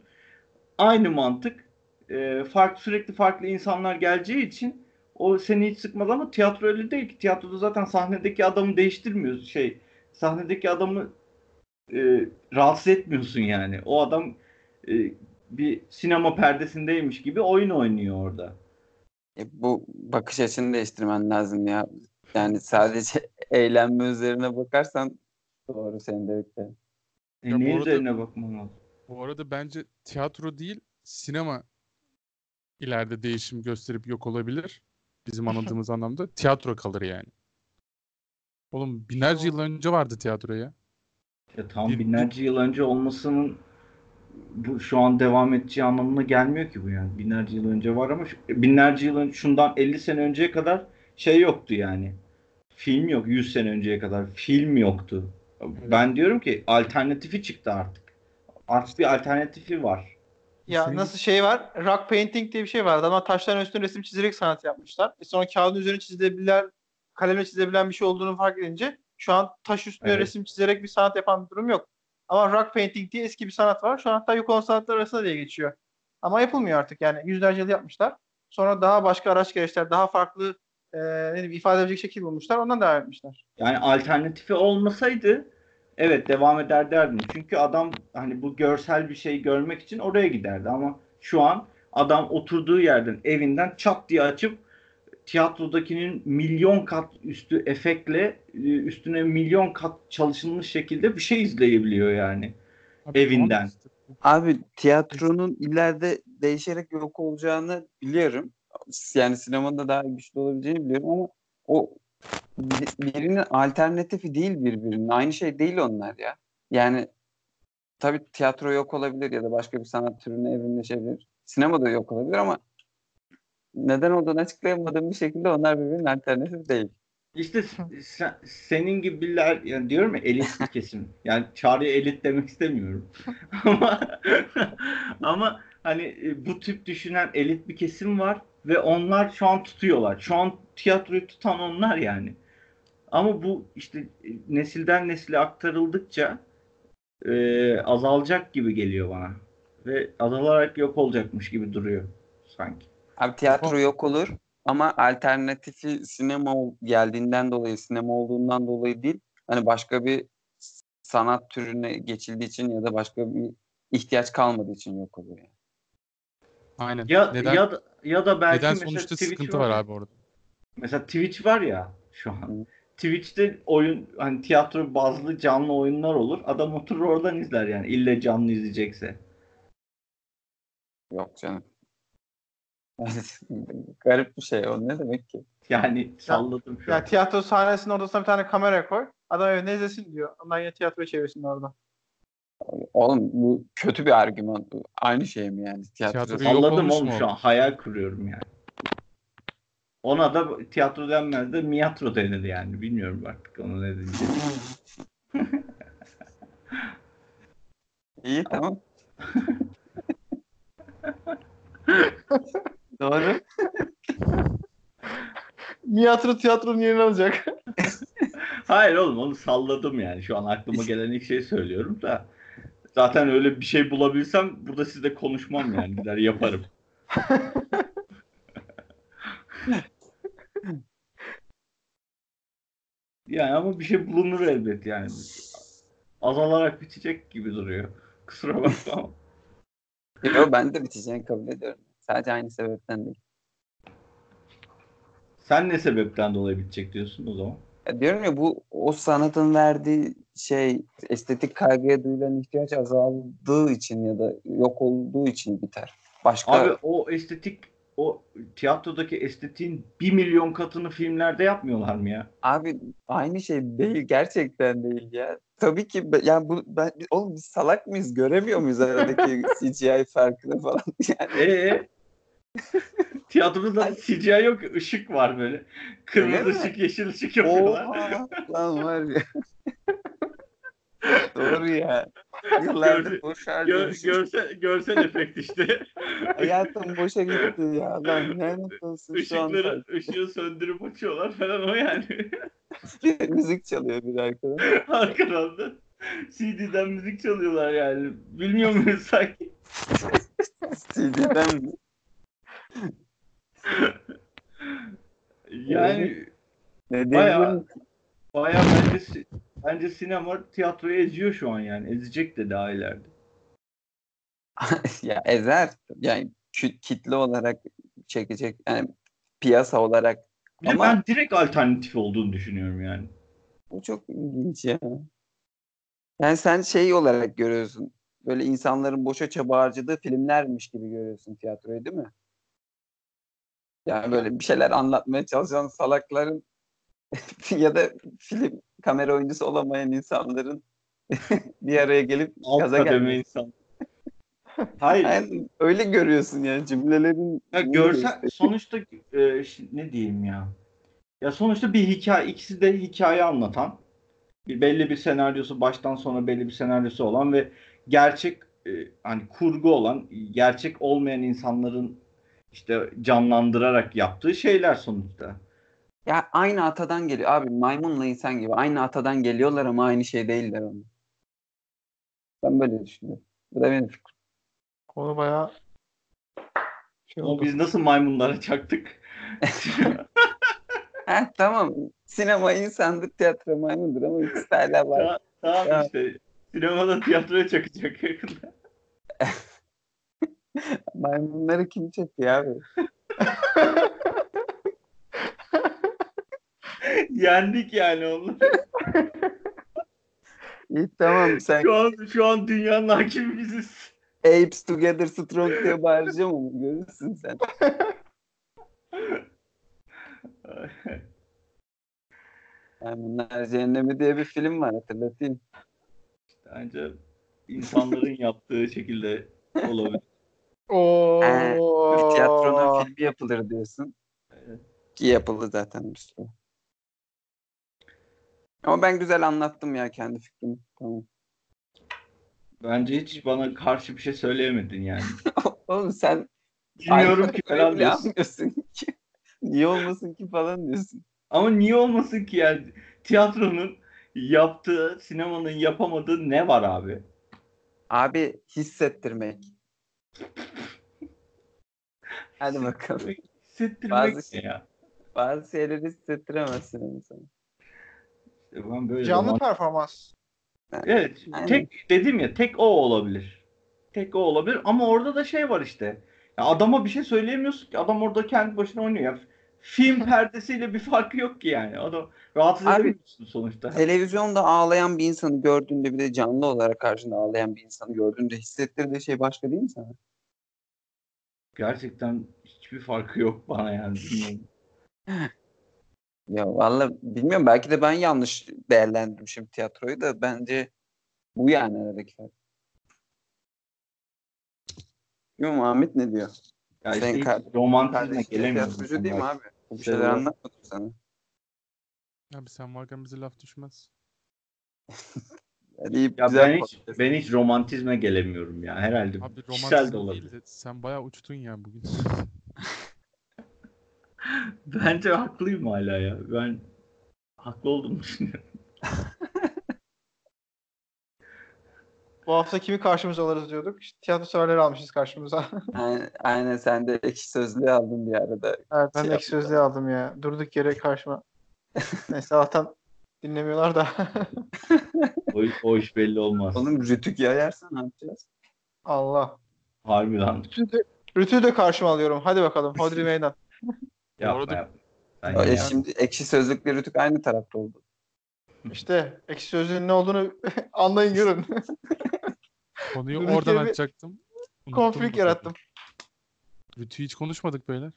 Aynı mantık e, farklı sürekli farklı insanlar geleceği için o seni hiç sıkmaz ama tiyatro öyle değil ki. Tiyatroda zaten sahnedeki adamı değiştirmiyorsun. Şey sahnedeki adamı e, rahatsız etmiyorsun yani. O adam e, bir sinema perdesindeymiş gibi oyun oynuyor orada. E, bu bakış açını değiştirmen lazım ya. Yani sadece eğlenme üzerine bakarsan doğru senin dediklerin. E, ne üzerine bakmam lazım? Bu arada bence tiyatro değil, sinema ileride değişim gösterip yok olabilir. Bizim anladığımız anlamda. Tiyatro kalır yani. Oğlum binlerce yıl önce vardı tiyatro ya. Ya tam Bir- binlerce yıl önce olmasının bu şu an devam edeceği anlamına gelmiyor ki bu yani. Binlerce yıl önce var ama şu- binlerce yıl önce şundan 50 sene önceye kadar şey yoktu yani. Film yok 100 sene önceye kadar film yoktu. Ben diyorum ki alternatifi çıktı artık. Artık bir alternatifi var. Ya Senin- nasıl şey var? Rock painting diye bir şey var. Adamlar taşların üstüne resim çizerek sanat yapmışlar. E sonra kağıdın üzerine çizilebilen, kalemle çizilebilen bir şey olduğunu fark edince şu an taş üstüne Evet. resim çizerek bir sanat yapan bir durum yok. Ama rock painting diye eski bir sanat var. Şu an hatta yok olan sanatlar arasında diye geçiyor. Ama yapılmıyor artık yani. Yüzlerce yıl yapmışlar. Sonra daha başka araç gereçler, daha farklı e, ne diyeyim, ifade edecek şekil bulmuşlar. Ondan devam etmişler. Yani alternatifi olmasaydı evet devam eder derdim. Çünkü adam hani bu görsel bir şey görmek için oraya giderdi ama şu an adam oturduğu yerden evinden çat diye açıp tiyatrodakinin milyon kat üstü efektle e, üstüne milyon kat çalışılmış şekilde bir şey izleyebiliyor yani. Abi Evinden. Abi tiyatronun ileride değişerek yok olacağını biliyorum. Yani sinemada daha güçlü olabileceğini biliyorum ama o bir- birinin alternatifi değil birbirinin. Aynı şey değil onlar ya. Yani tabii tiyatro yok olabilir ya da başka bir sanat türüne evrimleşebilir. Sinema da yok olabilir ama neden olduğunu açıklayamadığım bir şekilde onlar birbirinin alternatifi değil. İşte sen- senin gibiler yani diyorum ya elit bir kesim. Yani çağrıya elit demek istemiyorum. ama ama hani e, bu tip düşünen elit bir kesim var ve onlar şu an tutuyorlar. Şu an tiyatroyu tutan onlar yani. Ama bu işte e, nesilden nesile aktarıldıkça e, azalacak gibi geliyor bana. Ve azalarak yok olacakmış gibi duruyor sanki. Abi tiyatro yok olur ama alternatifi sinema geldiğinden dolayı, sinema olduğundan dolayı değil. Hani başka bir sanat türüne geçildiği için ya da başka bir ihtiyaç kalmadığı için yok oluyor. Yani. Aynen. Ya neden ya da ya da belki neden mesela sonuçta Twitch sıkıntı var abi orada. Mesela Twitch var ya şu an. Hı. Twitch'te oyun hani tiyatro bazlı canlı oyunlar olur. Adam oturur oradan izler yani. İlle canlı izleyecekse. Yok canım. Garip bir şey o ne demek ki? Yani salladım şu Ya an. tiyatro sahnesinin ortasına bir tane kamera koy. Adam evde izlesin diyor. Ondan yine tiyatro çevirsin orada. Oğlum bu kötü bir argüman. Aynı şey mi yani? Tiyatro. Tiyatro Salladım oğlum şu an. Hayal kuruyorum yani. Ona da tiyatro denmez de miyatro denir yani. Bilmiyorum artık onu ne diyeceğim. İyi tamam. Doğru. Miyatro tiyatronun yerini alacak. Hayır oğlum onu salladım yani. Şu an aklıma gelen ilk şeyi söylüyorum da. Zaten öyle bir şey bulabilsem burada sizle konuşmam yani. Gider yaparım. yani ama bir şey bulunur elbet yani. Azalarak bitecek gibi duruyor. Kusura bakma ama. Yo, ben de biteceğini kabul ediyorum. Sadece aynı sebepten değil. Sen ne sebepten dolayı bitecek diyorsun o zaman? Ya diyorum ya bu o sanatın verdiği şey estetik kaygıya duyulan ihtiyaç azaldığı için ya da yok olduğu için biter. Başka Abi o estetik o tiyatrodaki estetiğin bir milyon katını filmlerde yapmıyorlar mı ya? Abi aynı şey değil gerçekten değil ya. Tabii ki yani bu ben oğlum biz salak mıyız? Göremiyor muyuz aradaki CGI farkını falan yani. Ee tiyatroda CGI yok ışık var böyle. Kırmızı Öyle mi? ışık, yeşil ışık yapıyorlar. Oha lan var ya. Doğru ya. Yıllardır Gördü- boş Gör, harcamışım. görsel, efekt işte. Hayatım boşa gitti ya. Lan lanet olsun şu an. Işıkları, ışığı söndürüp açıyorlar falan o yani. Müzik çalıyor bir arkadan. Arkadan da CD'den müzik çalıyorlar yani. Bilmiyor muyuz sanki? CD'den mi? Yani Ne Bayağı-? Bayağı bence bence sinema tiyatroyu eziyor şu an yani. Ezecek de daha ileride. ya ezer. Yani kitle olarak çekecek. Yani piyasa olarak. Bir Ama- ben direkt alternatif olduğunu düşünüyorum yani. Bu çok ilginç ya. Yani sen şey olarak görüyorsun. Böyle insanların boşa çaba harcadığı filmlermiş gibi görüyorsun tiyatroyu değil mi? Yani böyle bir şeyler anlatmaya çalışan salakların ya da film kamera oyuncusu olamayan insanların bir araya gelip Alt gaza gelmesi. insan. Hayır. Yani öyle görüyorsun yani cümlelerin. Ya görsel sonuçta e, ne diyeyim ya. Ya sonuçta bir hikaye ikisi de hikaye anlatan bir belli bir senaryosu baştan sona belli bir senaryosu olan ve gerçek e, hani kurgu olan gerçek olmayan insanların işte canlandırarak yaptığı şeyler sonuçta. Ya aynı atadan geliyor. Abi maymunla insan gibi. Aynı atadan geliyorlar ama aynı şey değiller onlar. Ben böyle düşünüyorum. Bu da benim fikrim. Konu bayağı şey Ama oldu. biz nasıl maymunlara çaktık? Heh, tamam. Sinema insandır, tiyatro maymundur ama ikisi de hala var. Ta- tamam Ya. işte sinemada tiyatroya çakacak yakında. Maymunları kim çekiyor abi? Yendik yani onu. İyi tamam sen Şu an şu an dünyanın hakimi biziz. Apes Together Strong diye bağıracağım ama görürsün sen. Maymunlar Cehennemi diye bir film var hatırlatayım. Bence insanların yaptığı şekilde olabilir. Oo. Ee, Bir tiyatronun filmi yapılır diyorsun. Ki yapıldı zaten bir sürü. Ama ben güzel anlattım ya kendi fikrimi. Tamam. Bence hiç bana karşı bir şey söyleyemedin yani. Oğlum sen Bilmiyorum ki falan diyorsun. ki. Niye olmasın ki falan diyorsun. Ama niye olmasın ki yani? Tiyatronun yaptığı, sinemanın yapamadığı ne var abi? Abi hissettirmek. Hadi bakalım. Hissettirmek Bazı- ne ya? Bazı şeyleri hissettiremezsin insana. İşte ben böyle Canlı zaman- performans. Evet. Aynen. Tek dedim ya tek o olabilir. Tek o olabilir ama orada da şey var işte. Ya adama bir şey söyleyemiyorsun ki. Adam orada kendi başına oynuyor. Ya film perdesiyle bir farkı yok ki yani. Adam rahatsız Abi- edemiyorsun sonuçta. Televizyonda ağlayan bir insanı gördüğünde bir de canlı olarak karşında ağlayan bir insanı gördüğünde hissettirdiği şey başka değil mi sana? Gerçekten hiçbir farkı yok bana yani. Ya valla bilmiyorum belki de ben yanlış değerlendirdim şimdi tiyatroyu da bence bu yani aradaki fark. Bilmiyorum Ahmet ne diyor? Ya Sen işte kar- romantizme gelemiyorum. tiyatrocu değil mi abi? Bu Şey şeyler anlatmadım sana. Abi sen varken bize laf düşmez. İyi, Ya ben hiç podcast. ben hiç romantizme gelemiyorum ya. Herhalde Abi kişisel de romantizm olabilir. değil de sen bayağı uçtun ya bugün. Bence haklıyım hala ya. Ben haklı olduğumu düşünüyorum. Bu hafta kimi karşımıza alırız diyorduk. İşte tiyatro severleri almışız karşımıza. Aynen, aynen sen de ekşi sözlüğü aldın bir arada. evet ben de Şey ek sözlüğü aldım ya. Durduk yere karşıma. Neyse Allah'tan dinlemiyorlar da. O, o iş belli olmaz. Oğlum rütük yayarsan ne yapacağız? Allah. Harbi lan. Rütü'yü de, Rütü'yü de karşıma alıyorum. Hadi bakalım. Hodri meydan. Yapma Ya ya. şimdi ekşi sözlükle rütük aynı tarafta oldu. İşte ekşi sözlüğün ne olduğunu anlayın görün. Konuyu oradan açacaktım. Konflik yarattım. Rütü'yü hiç konuşmadık beyler.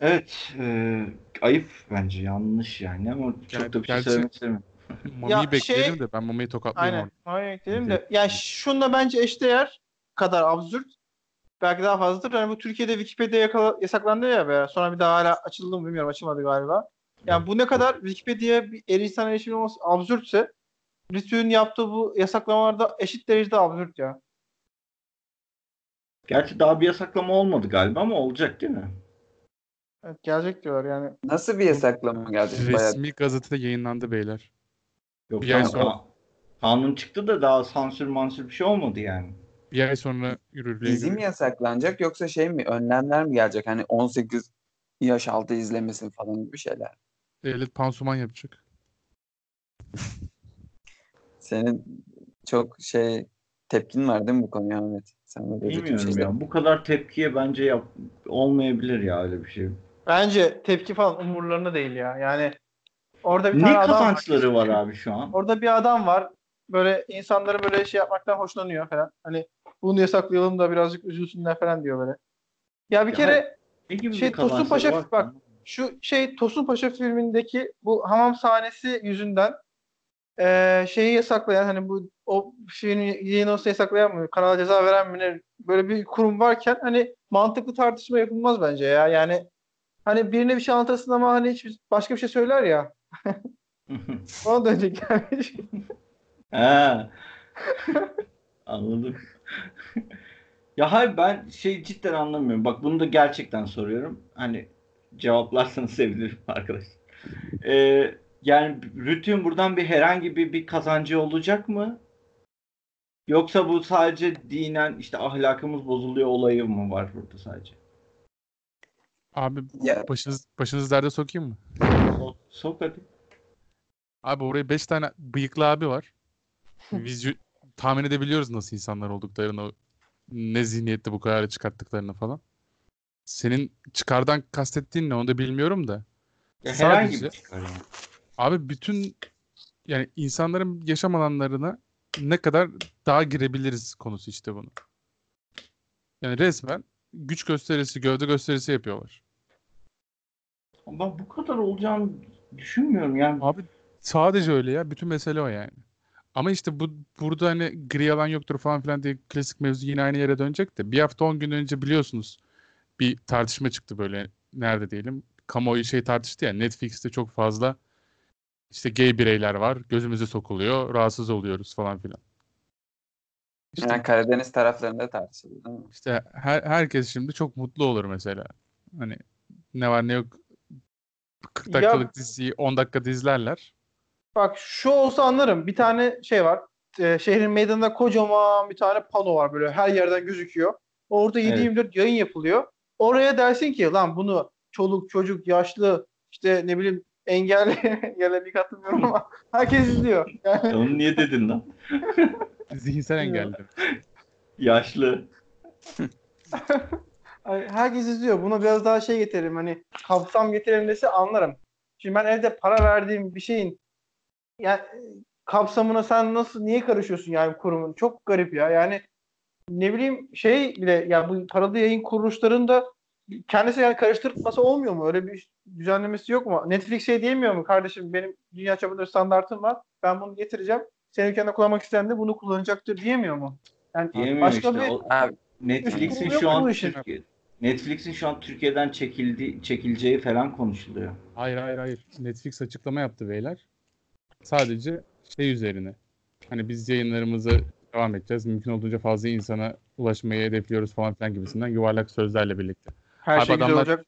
Evet. e, ayıp bence. Yanlış yani ama çok Ger- da bir şey gerçi- söylemek istemiyorum. Mami'yi Ya bekleyelim şey- de ben Mami'yi tokatlayayım Aynen. orada. Aynen ekleyelim de. Yani şunla bence eşdeğer kadar absürt. Belki daha fazladır. Yani bu Türkiye'de Wikipedia yakala- yasaklandı ya be. Sonra bir daha hala açıldı mı bilmiyorum. Açılmadı galiba. Yani bu ne kadar Wikipedia'ya bir erişsen erişim olması absürtse Rütü'nün yaptığı bu yasaklamalarda eşit derecede absürt ya. Gerçi daha bir yasaklama olmadı galiba ama olacak değil mi? Evet, gelecek diyorlar yani. Nasıl bir yasaklama geldi? Bayağı Resmi gazetede yayınlandı beyler. Yok Bir ay sonra- ka- kanun çıktı da daha sansür mansür bir şey olmadı yani. Bir ay sonra yürürlüğe dizi mi yasaklanacak yoksa şey mi önlemler mi gelecek? Hani 18 yaş altı izlemesin falan gibi şeyler. Devlet pansuman yapacak. Senin çok şey tepkin var değil mi bu konuya Ahmet? Sen böyle rütük Bilmiyorum şeyler- ya. Bu kadar tepkiye bence yap olmayabilir ya öyle bir şey. Bence tepki falan umurlarında değil ya. Yani orada bir Ne tane adam var. kazançları var abi şu an? Orada bir adam var. Böyle insanları böyle şey yapmaktan hoşlanıyor falan. Hani bunu yasaklayalım da birazcık üzülsünler falan diyor böyle. Ya bir Ya kere Ne Şey, Tosun Paşa- var? bak, şu şey Tosun Paşa filmindeki bu hamam sahnesi yüzünden eee, şeyi yasaklayan hani bu o şeyin yayın olsa yasaklayan mı kanala ceza veren mi ne böyle bir kurum varken hani mantıklı tartışma yapılmaz bence ya yani hani birine bir şey anlatırsın ama hani hiç başka bir şey söyler ya ona dönecek yani. He. Anladım. Ya hayır ben şey cidden anlamıyorum. Bak bunu da gerçekten soruyorum. Hani cevaplarsanız sevinirim arkadaş. Ee, yani Rütü'nün buradan bir herhangi bir, bir kazancı olacak mı? Yoksa bu sadece dinen işte ahlakımız bozuluyor olayı mı var burada sadece? Abi Ya başınız, başınız derde sokayım mı? Sok, sok hadi. Abi oraya 5 tane bıyıklı abi var. Vizyo tahmin edebiliyoruz nasıl insanlar olduklarını, ne zihniyette bu kararı çıkarttıklarını falan. Senin çıkardan kastettiğin ne onu da bilmiyorum da. Ya herhangi Sadece- bir çıkar yani. Abi bütün yani insanların yaşam alanlarına ne kadar daha girebiliriz konusu işte bunu. Yani resmen güç gösterisi, gövde gösterisi yapıyorlar. Ben bu kadar olacağını düşünmüyorum yani. Abi sadece öyle ya. Bütün mesele o yani. Ama işte bu burada hani gri alan yoktur falan filan diye klasik mevzu yine aynı yere dönecek de bir hafta 10 gün önce biliyorsunuz bir tartışma çıktı böyle nerede diyelim. Kamuoyu şey tartıştı ya Netflix'te çok fazla işte gay bireyler var. Gözümüze sokuluyor. Rahatsız oluyoruz falan filan. İşte, yani Karadeniz taraflarında tartışıldı değil mi? işte her, herkes şimdi çok mutlu olur mesela. Hani ne var ne yok 40 Ya- dakikalık diziyi 10 dakikada izlerler. Bak şu olsa anlarım. Bir tane şey var. Ee, şehrin meydanında kocaman bir tane pano var böyle her yerden gözüküyor. Orada 7-24 yayın yapılıyor. Oraya dersin ki lan bunu çoluk çocuk yaşlı işte ne bileyim engelli engelli katılmıyorum ama herkes izliyor. Yani E Onu niye dedin lan? Zihinsel engelli. Yaşlı. Herkes izliyor. Buna biraz daha şey getirelim. Hani kapsam getirelim dese anlarım. Şimdi ben evde para verdiğim bir şeyin yani kapsamına sen nasıl niye karışıyorsun yani kurumun? Çok garip ya. Yani ne bileyim şey bile ya bu paralı yayın kuruluşlarında kendisi yani karıştırması olmuyor mu? Öyle bir düzenlemesi yok mu? Netflix şey diyemiyor mu? Kardeşim benim dünya çapında standartım var. Ben bunu getireceğim. Senin ülkende kullanmak isteyen de bunu kullanacaktır diyemiyor mu? Yani Diyemiyor başka işte. bir O- Abi Netflix'in şu an? Türkiye, Netflix'in şu an Türkiye'den çekildi, çekileceği falan konuşuluyor. Hayır hayır hayır. Netflix açıklama yaptı beyler. Sadece şey üzerine. Hani biz yayınlarımızı devam edeceğiz. Mümkün olduğunca fazla insana ulaşmayı hedefliyoruz falan filan gibisinden yuvarlak sözlerle birlikte. her Abi şey güzel adamlar- olacak.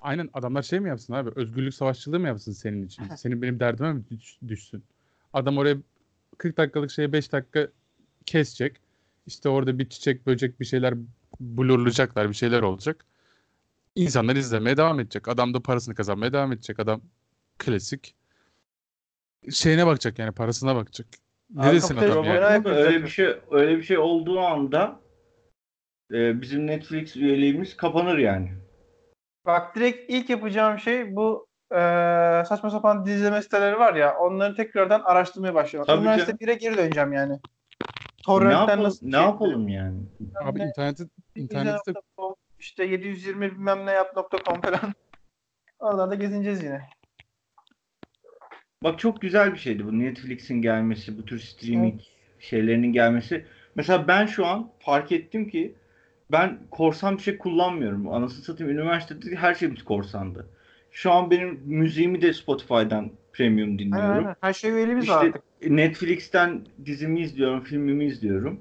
Aynen adamlar şey mi yapsın abi? Özgürlük savaşçılığı mı yapsın senin için? Senin benim derdime mi düş- düşsün? Adam oraya 40 dakikalık şeye 5 dakika kesecek. İşte orada bir çiçek, böcek bir şeyler blurlayacaklar, bir şeyler olacak. İnsanlar izlemeye devam edecek. Adam da parasını kazanmaya devam edecek. Adam klasik şeyine bakacak yani parasına bakacak. Ne Abi desin adam yani? öyle bir şey öyle bir şey olduğu anda e, bizim Netflix üyeliğimiz kapanır yani. Bak direkt ilk yapacağım şey bu e, saçma sapan dizi izleme siteleri var ya onları tekrardan araştırmaya başlıyorum. Tabii Üniversite canım. 1'e geri döneceğim yani. Ne Torrent'ten yapalım, nasıl ne şey- yapalım yani? Abi Ne- interneti internette İzle.com, işte 720 bilmem ne yap.com falan. Oralarda gezineceğiz yine. Bak çok güzel bir şeydi bu Netflix'in gelmesi, bu tür streaming şeylerinin gelmesi. Mesela ben şu an fark ettim ki ben korsan bir şey kullanmıyorum. Anasını satayım üniversitede her şeyimiz korsandı. Şu an benim müziğimi de Spotify'dan premium dinliyorum. aynen. Her şey üyeliğimiz İşte var artık. Netflix'ten dizimi izliyorum, filmimi izliyorum.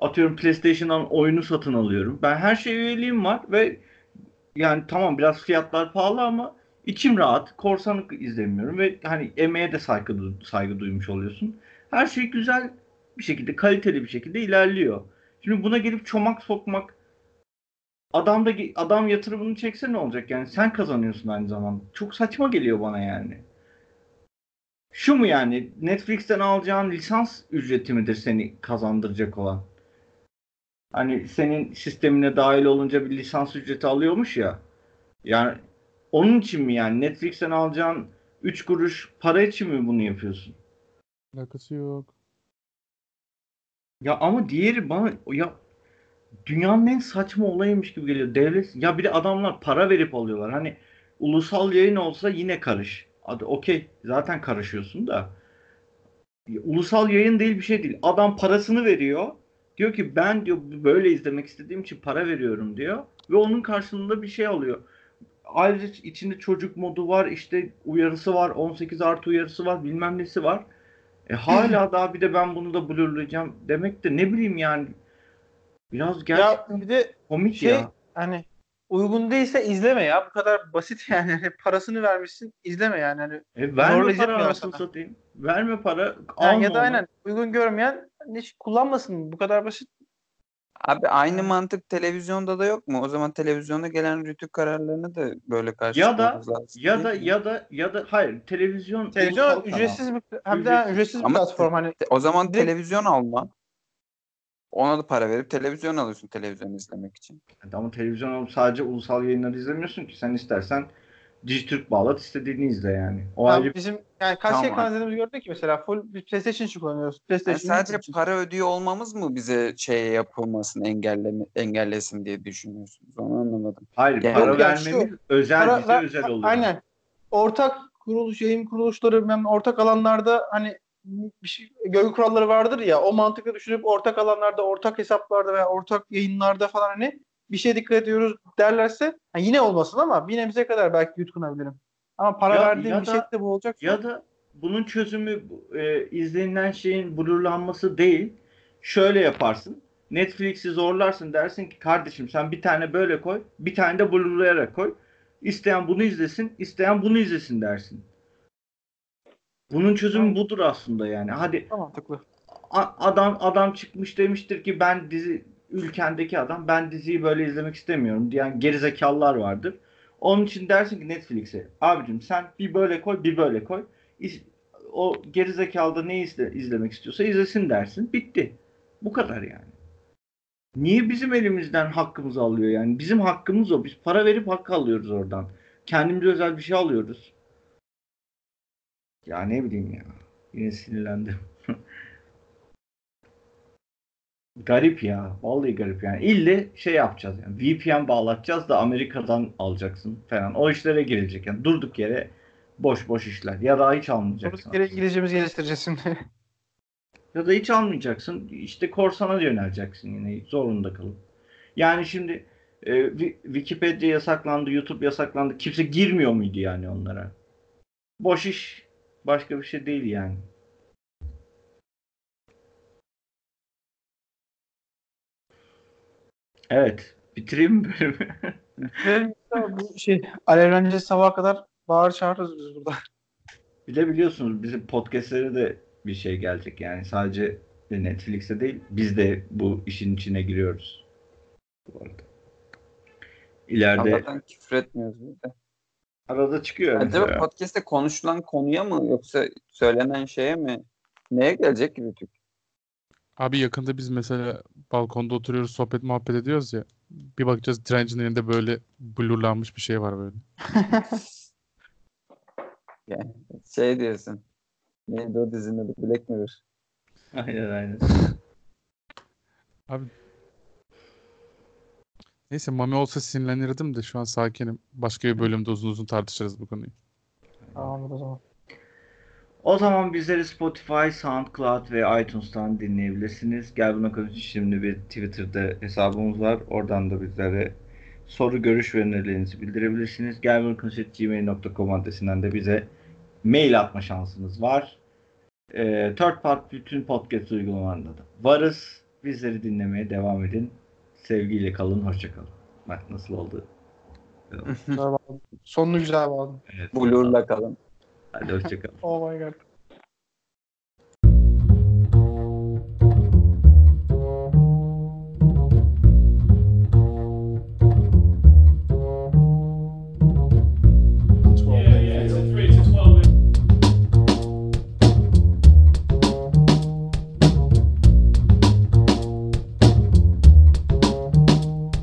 Atıyorum PlayStation'dan oyunu satın alıyorum. Ben her şeye üyeliğim var ve yani tamam biraz fiyatlar pahalı ama içim rahat. Korsanlık izlemiyorum ve hani emeğe de saygı, saygı duymuş oluyorsun. Her şey güzel bir şekilde, kaliteli bir şekilde ilerliyor. Şimdi buna gelip çomak sokmak adam da adam yatırımını çekse ne olacak yani sen kazanıyorsun aynı zamanda. Çok saçma geliyor bana yani. Şu mu yani Netflix'ten alacağın lisans ücreti midir seni kazandıracak olan? Hani senin sistemine dahil olunca bir lisans ücreti alıyormuş ya. Yani onun için mi yani Netflix'ten alacağın 3 kuruş para için mi bunu yapıyorsun? alakası yok. Ya ama diğeri bana ya dünyanın en saçma olayıymış gibi geliyor. Devlet ya bir de adamlar para verip alıyorlar. Hani ulusal yayın olsa yine karış. Hadi okey zaten karışıyorsun da. Ulusal yayın değil bir şey değil. Adam parasını veriyor. Diyor ki ben diyor böyle izlemek istediğim için para veriyorum diyor. Ve onun karşılığında bir şey alıyor. Ayrıca içinde çocuk modu var, işte uyarısı var, 18 artı uyarısı var, bilmem nesi var. E hala daha bir de ben bunu da blurlayacağım demek de ne bileyim yani biraz Ya gerçekten bir de komik şey ya. hani uygun değilse izleme ya. Bu kadar basit yani. Hani Parasını vermişsin izleme yani. Hani E verme para ya anasını satayım. Verme para. yani ya da onu. aynen uygun görmeyen hiç kullanmasın. Bu kadar basit. Abi aynı mantık televizyonda da yok mu? O zaman televizyonda gelen rütük kararlarını da böyle Ya da karşılamamız lazım. ya değil da mi? ya da ya da hayır televizyon ulusal Televizyon kanal. ücretsiz bir hem de Ücretsiz. ücretsiz bir Ama platform hani O zaman Direkt- televizyon alma. Ona da para verip televizyon alıyorsun televizyon izlemek için. Ama televizyon alıp sadece ulusal yayınları izlemiyorsun ki. Sen istersen Dijitürk bağlat istediğini izle yani. O Tamam, ayrı bizim yani kaç Tamam. izlediğimizi gördük ki mesela full bir PlayStation için kullanıyoruz. Yani PlayStation sadece için. para ödüyor olmamız mı bize şey yapılmasını engelleme, engellesin diye düşünüyorsunuz? Onu anlamadım. Hayır Yani- para ya, şu- vermemiz özel Para bize ver- özel olur. Aynen. Ortak kuruluş, yayın kuruluşları bilmem ortak alanlarda hani bir şey, görgü kuralları vardır ya o mantıkla düşünüp ortak alanlarda, ortak hesaplarda veya ortak yayınlarda falan hani bir şeye dikkat ediyoruz derlerse ha, yine olmasın ama bir nebze kadar belki yutkunabilirim. Ama para Ya- verdiğim ya bir da- şey de bu olacak. Ya da bunun çözümü e, izlenilen şeyin blurlanması değil. Şöyle yaparsın. Netflix'i zorlarsın dersin ki kardeşim sen bir tane böyle koy, bir tane de blurlayarak koy. İsteyen bunu izlesin, isteyen bunu izlesin dersin. Bunun çözümü Aynen. budur aslında yani. Hadi mantıklı. adam adam çıkmış demiştir ki ben dizi ülkendeki adam ben diziyi böyle izlemek istemiyorum diyen gerizekalılar vardır. Onun için dersin ki Netflix'e abicim sen bir böyle koy bir böyle koy. O gerizekalı da ne izle, izlemek istiyorsa izlesin dersin. Bitti. Bu kadar yani. Niye bizim elimizden hakkımızı alıyor yani? Bizim hakkımız o. Biz para verip hak alıyoruz oradan. Kendimize özel bir şey alıyoruz. Ya ne bileyim ya. Yine sinirlendim. Garip ya. Vallahi garip yani. İlle şey yapacağız yani. VPN bağlatacağız da Amerika'dan alacaksın falan. O işlere girecek yani. Durduk yere boş boş işler. Ya da hiç almayacaksın. Durduk yere İngilizcemizi geliştireceğiz şimdi. Ya da hiç almayacaksın. İşte korsana yöneleceksin yine zorunda kalıp. Yani şimdi e, Wi- Wikipedia yasaklandı, YouTube yasaklandı. Kimse girmiyor muydu yani onlara? Boş iş. Başka bir şey değil yani. Evet. Bitireyim mi bölümü? Bu şey alevleneceğiz sabaha kadar bağır çağırırız biz burada. Bir de biliyorsunuz bizim podcastlere de bir şey gelecek yani sadece Netflix'e değil biz de bu işin içine giriyoruz. Bu arada. İleride Allah'tan küfür etmiyoruz burada. arada çıkıyor. Acaba mesela. podcast'te konuşulan konuya mı yoksa söylenen şeye mi? Neye gelecek gibi Türk? Abi yakında biz mesela balkonda oturuyoruz sohbet muhabbet ediyoruz ya. Bir bakacağız direncin elinde böyle blurlanmış bir şey var böyle. Şey diyorsun. Neydi o dizinin adı? Black Mirror. Aynen aynen. Neyse Mami olsa sinirlenirdim de şu an sakinim. Başka bir bölümde uzun uzun tartışırız bu konuyu. Tamamdır o zaman. O zaman bizleri Spotify, SoundCloud ve iTunes'tan dinleyebilirsiniz. Gel buna konuş. Şimdi bir Twitter'da hesabımız var. Oradan da bizlere soru, görüş ve önerilerinizi bildirebilirsiniz. Gel buna konuş gmail.com adresinden de bize mail atma şansınız var. Ee, Third Part bütün podcast uygulamalarında da varız. Bizleri dinlemeye devam edin. Sevgiyle kalın, hoşça kalın. Bak nasıl oldu? Sonunu güzel bağladım. Evet. Blur'la kalın. Oh my god.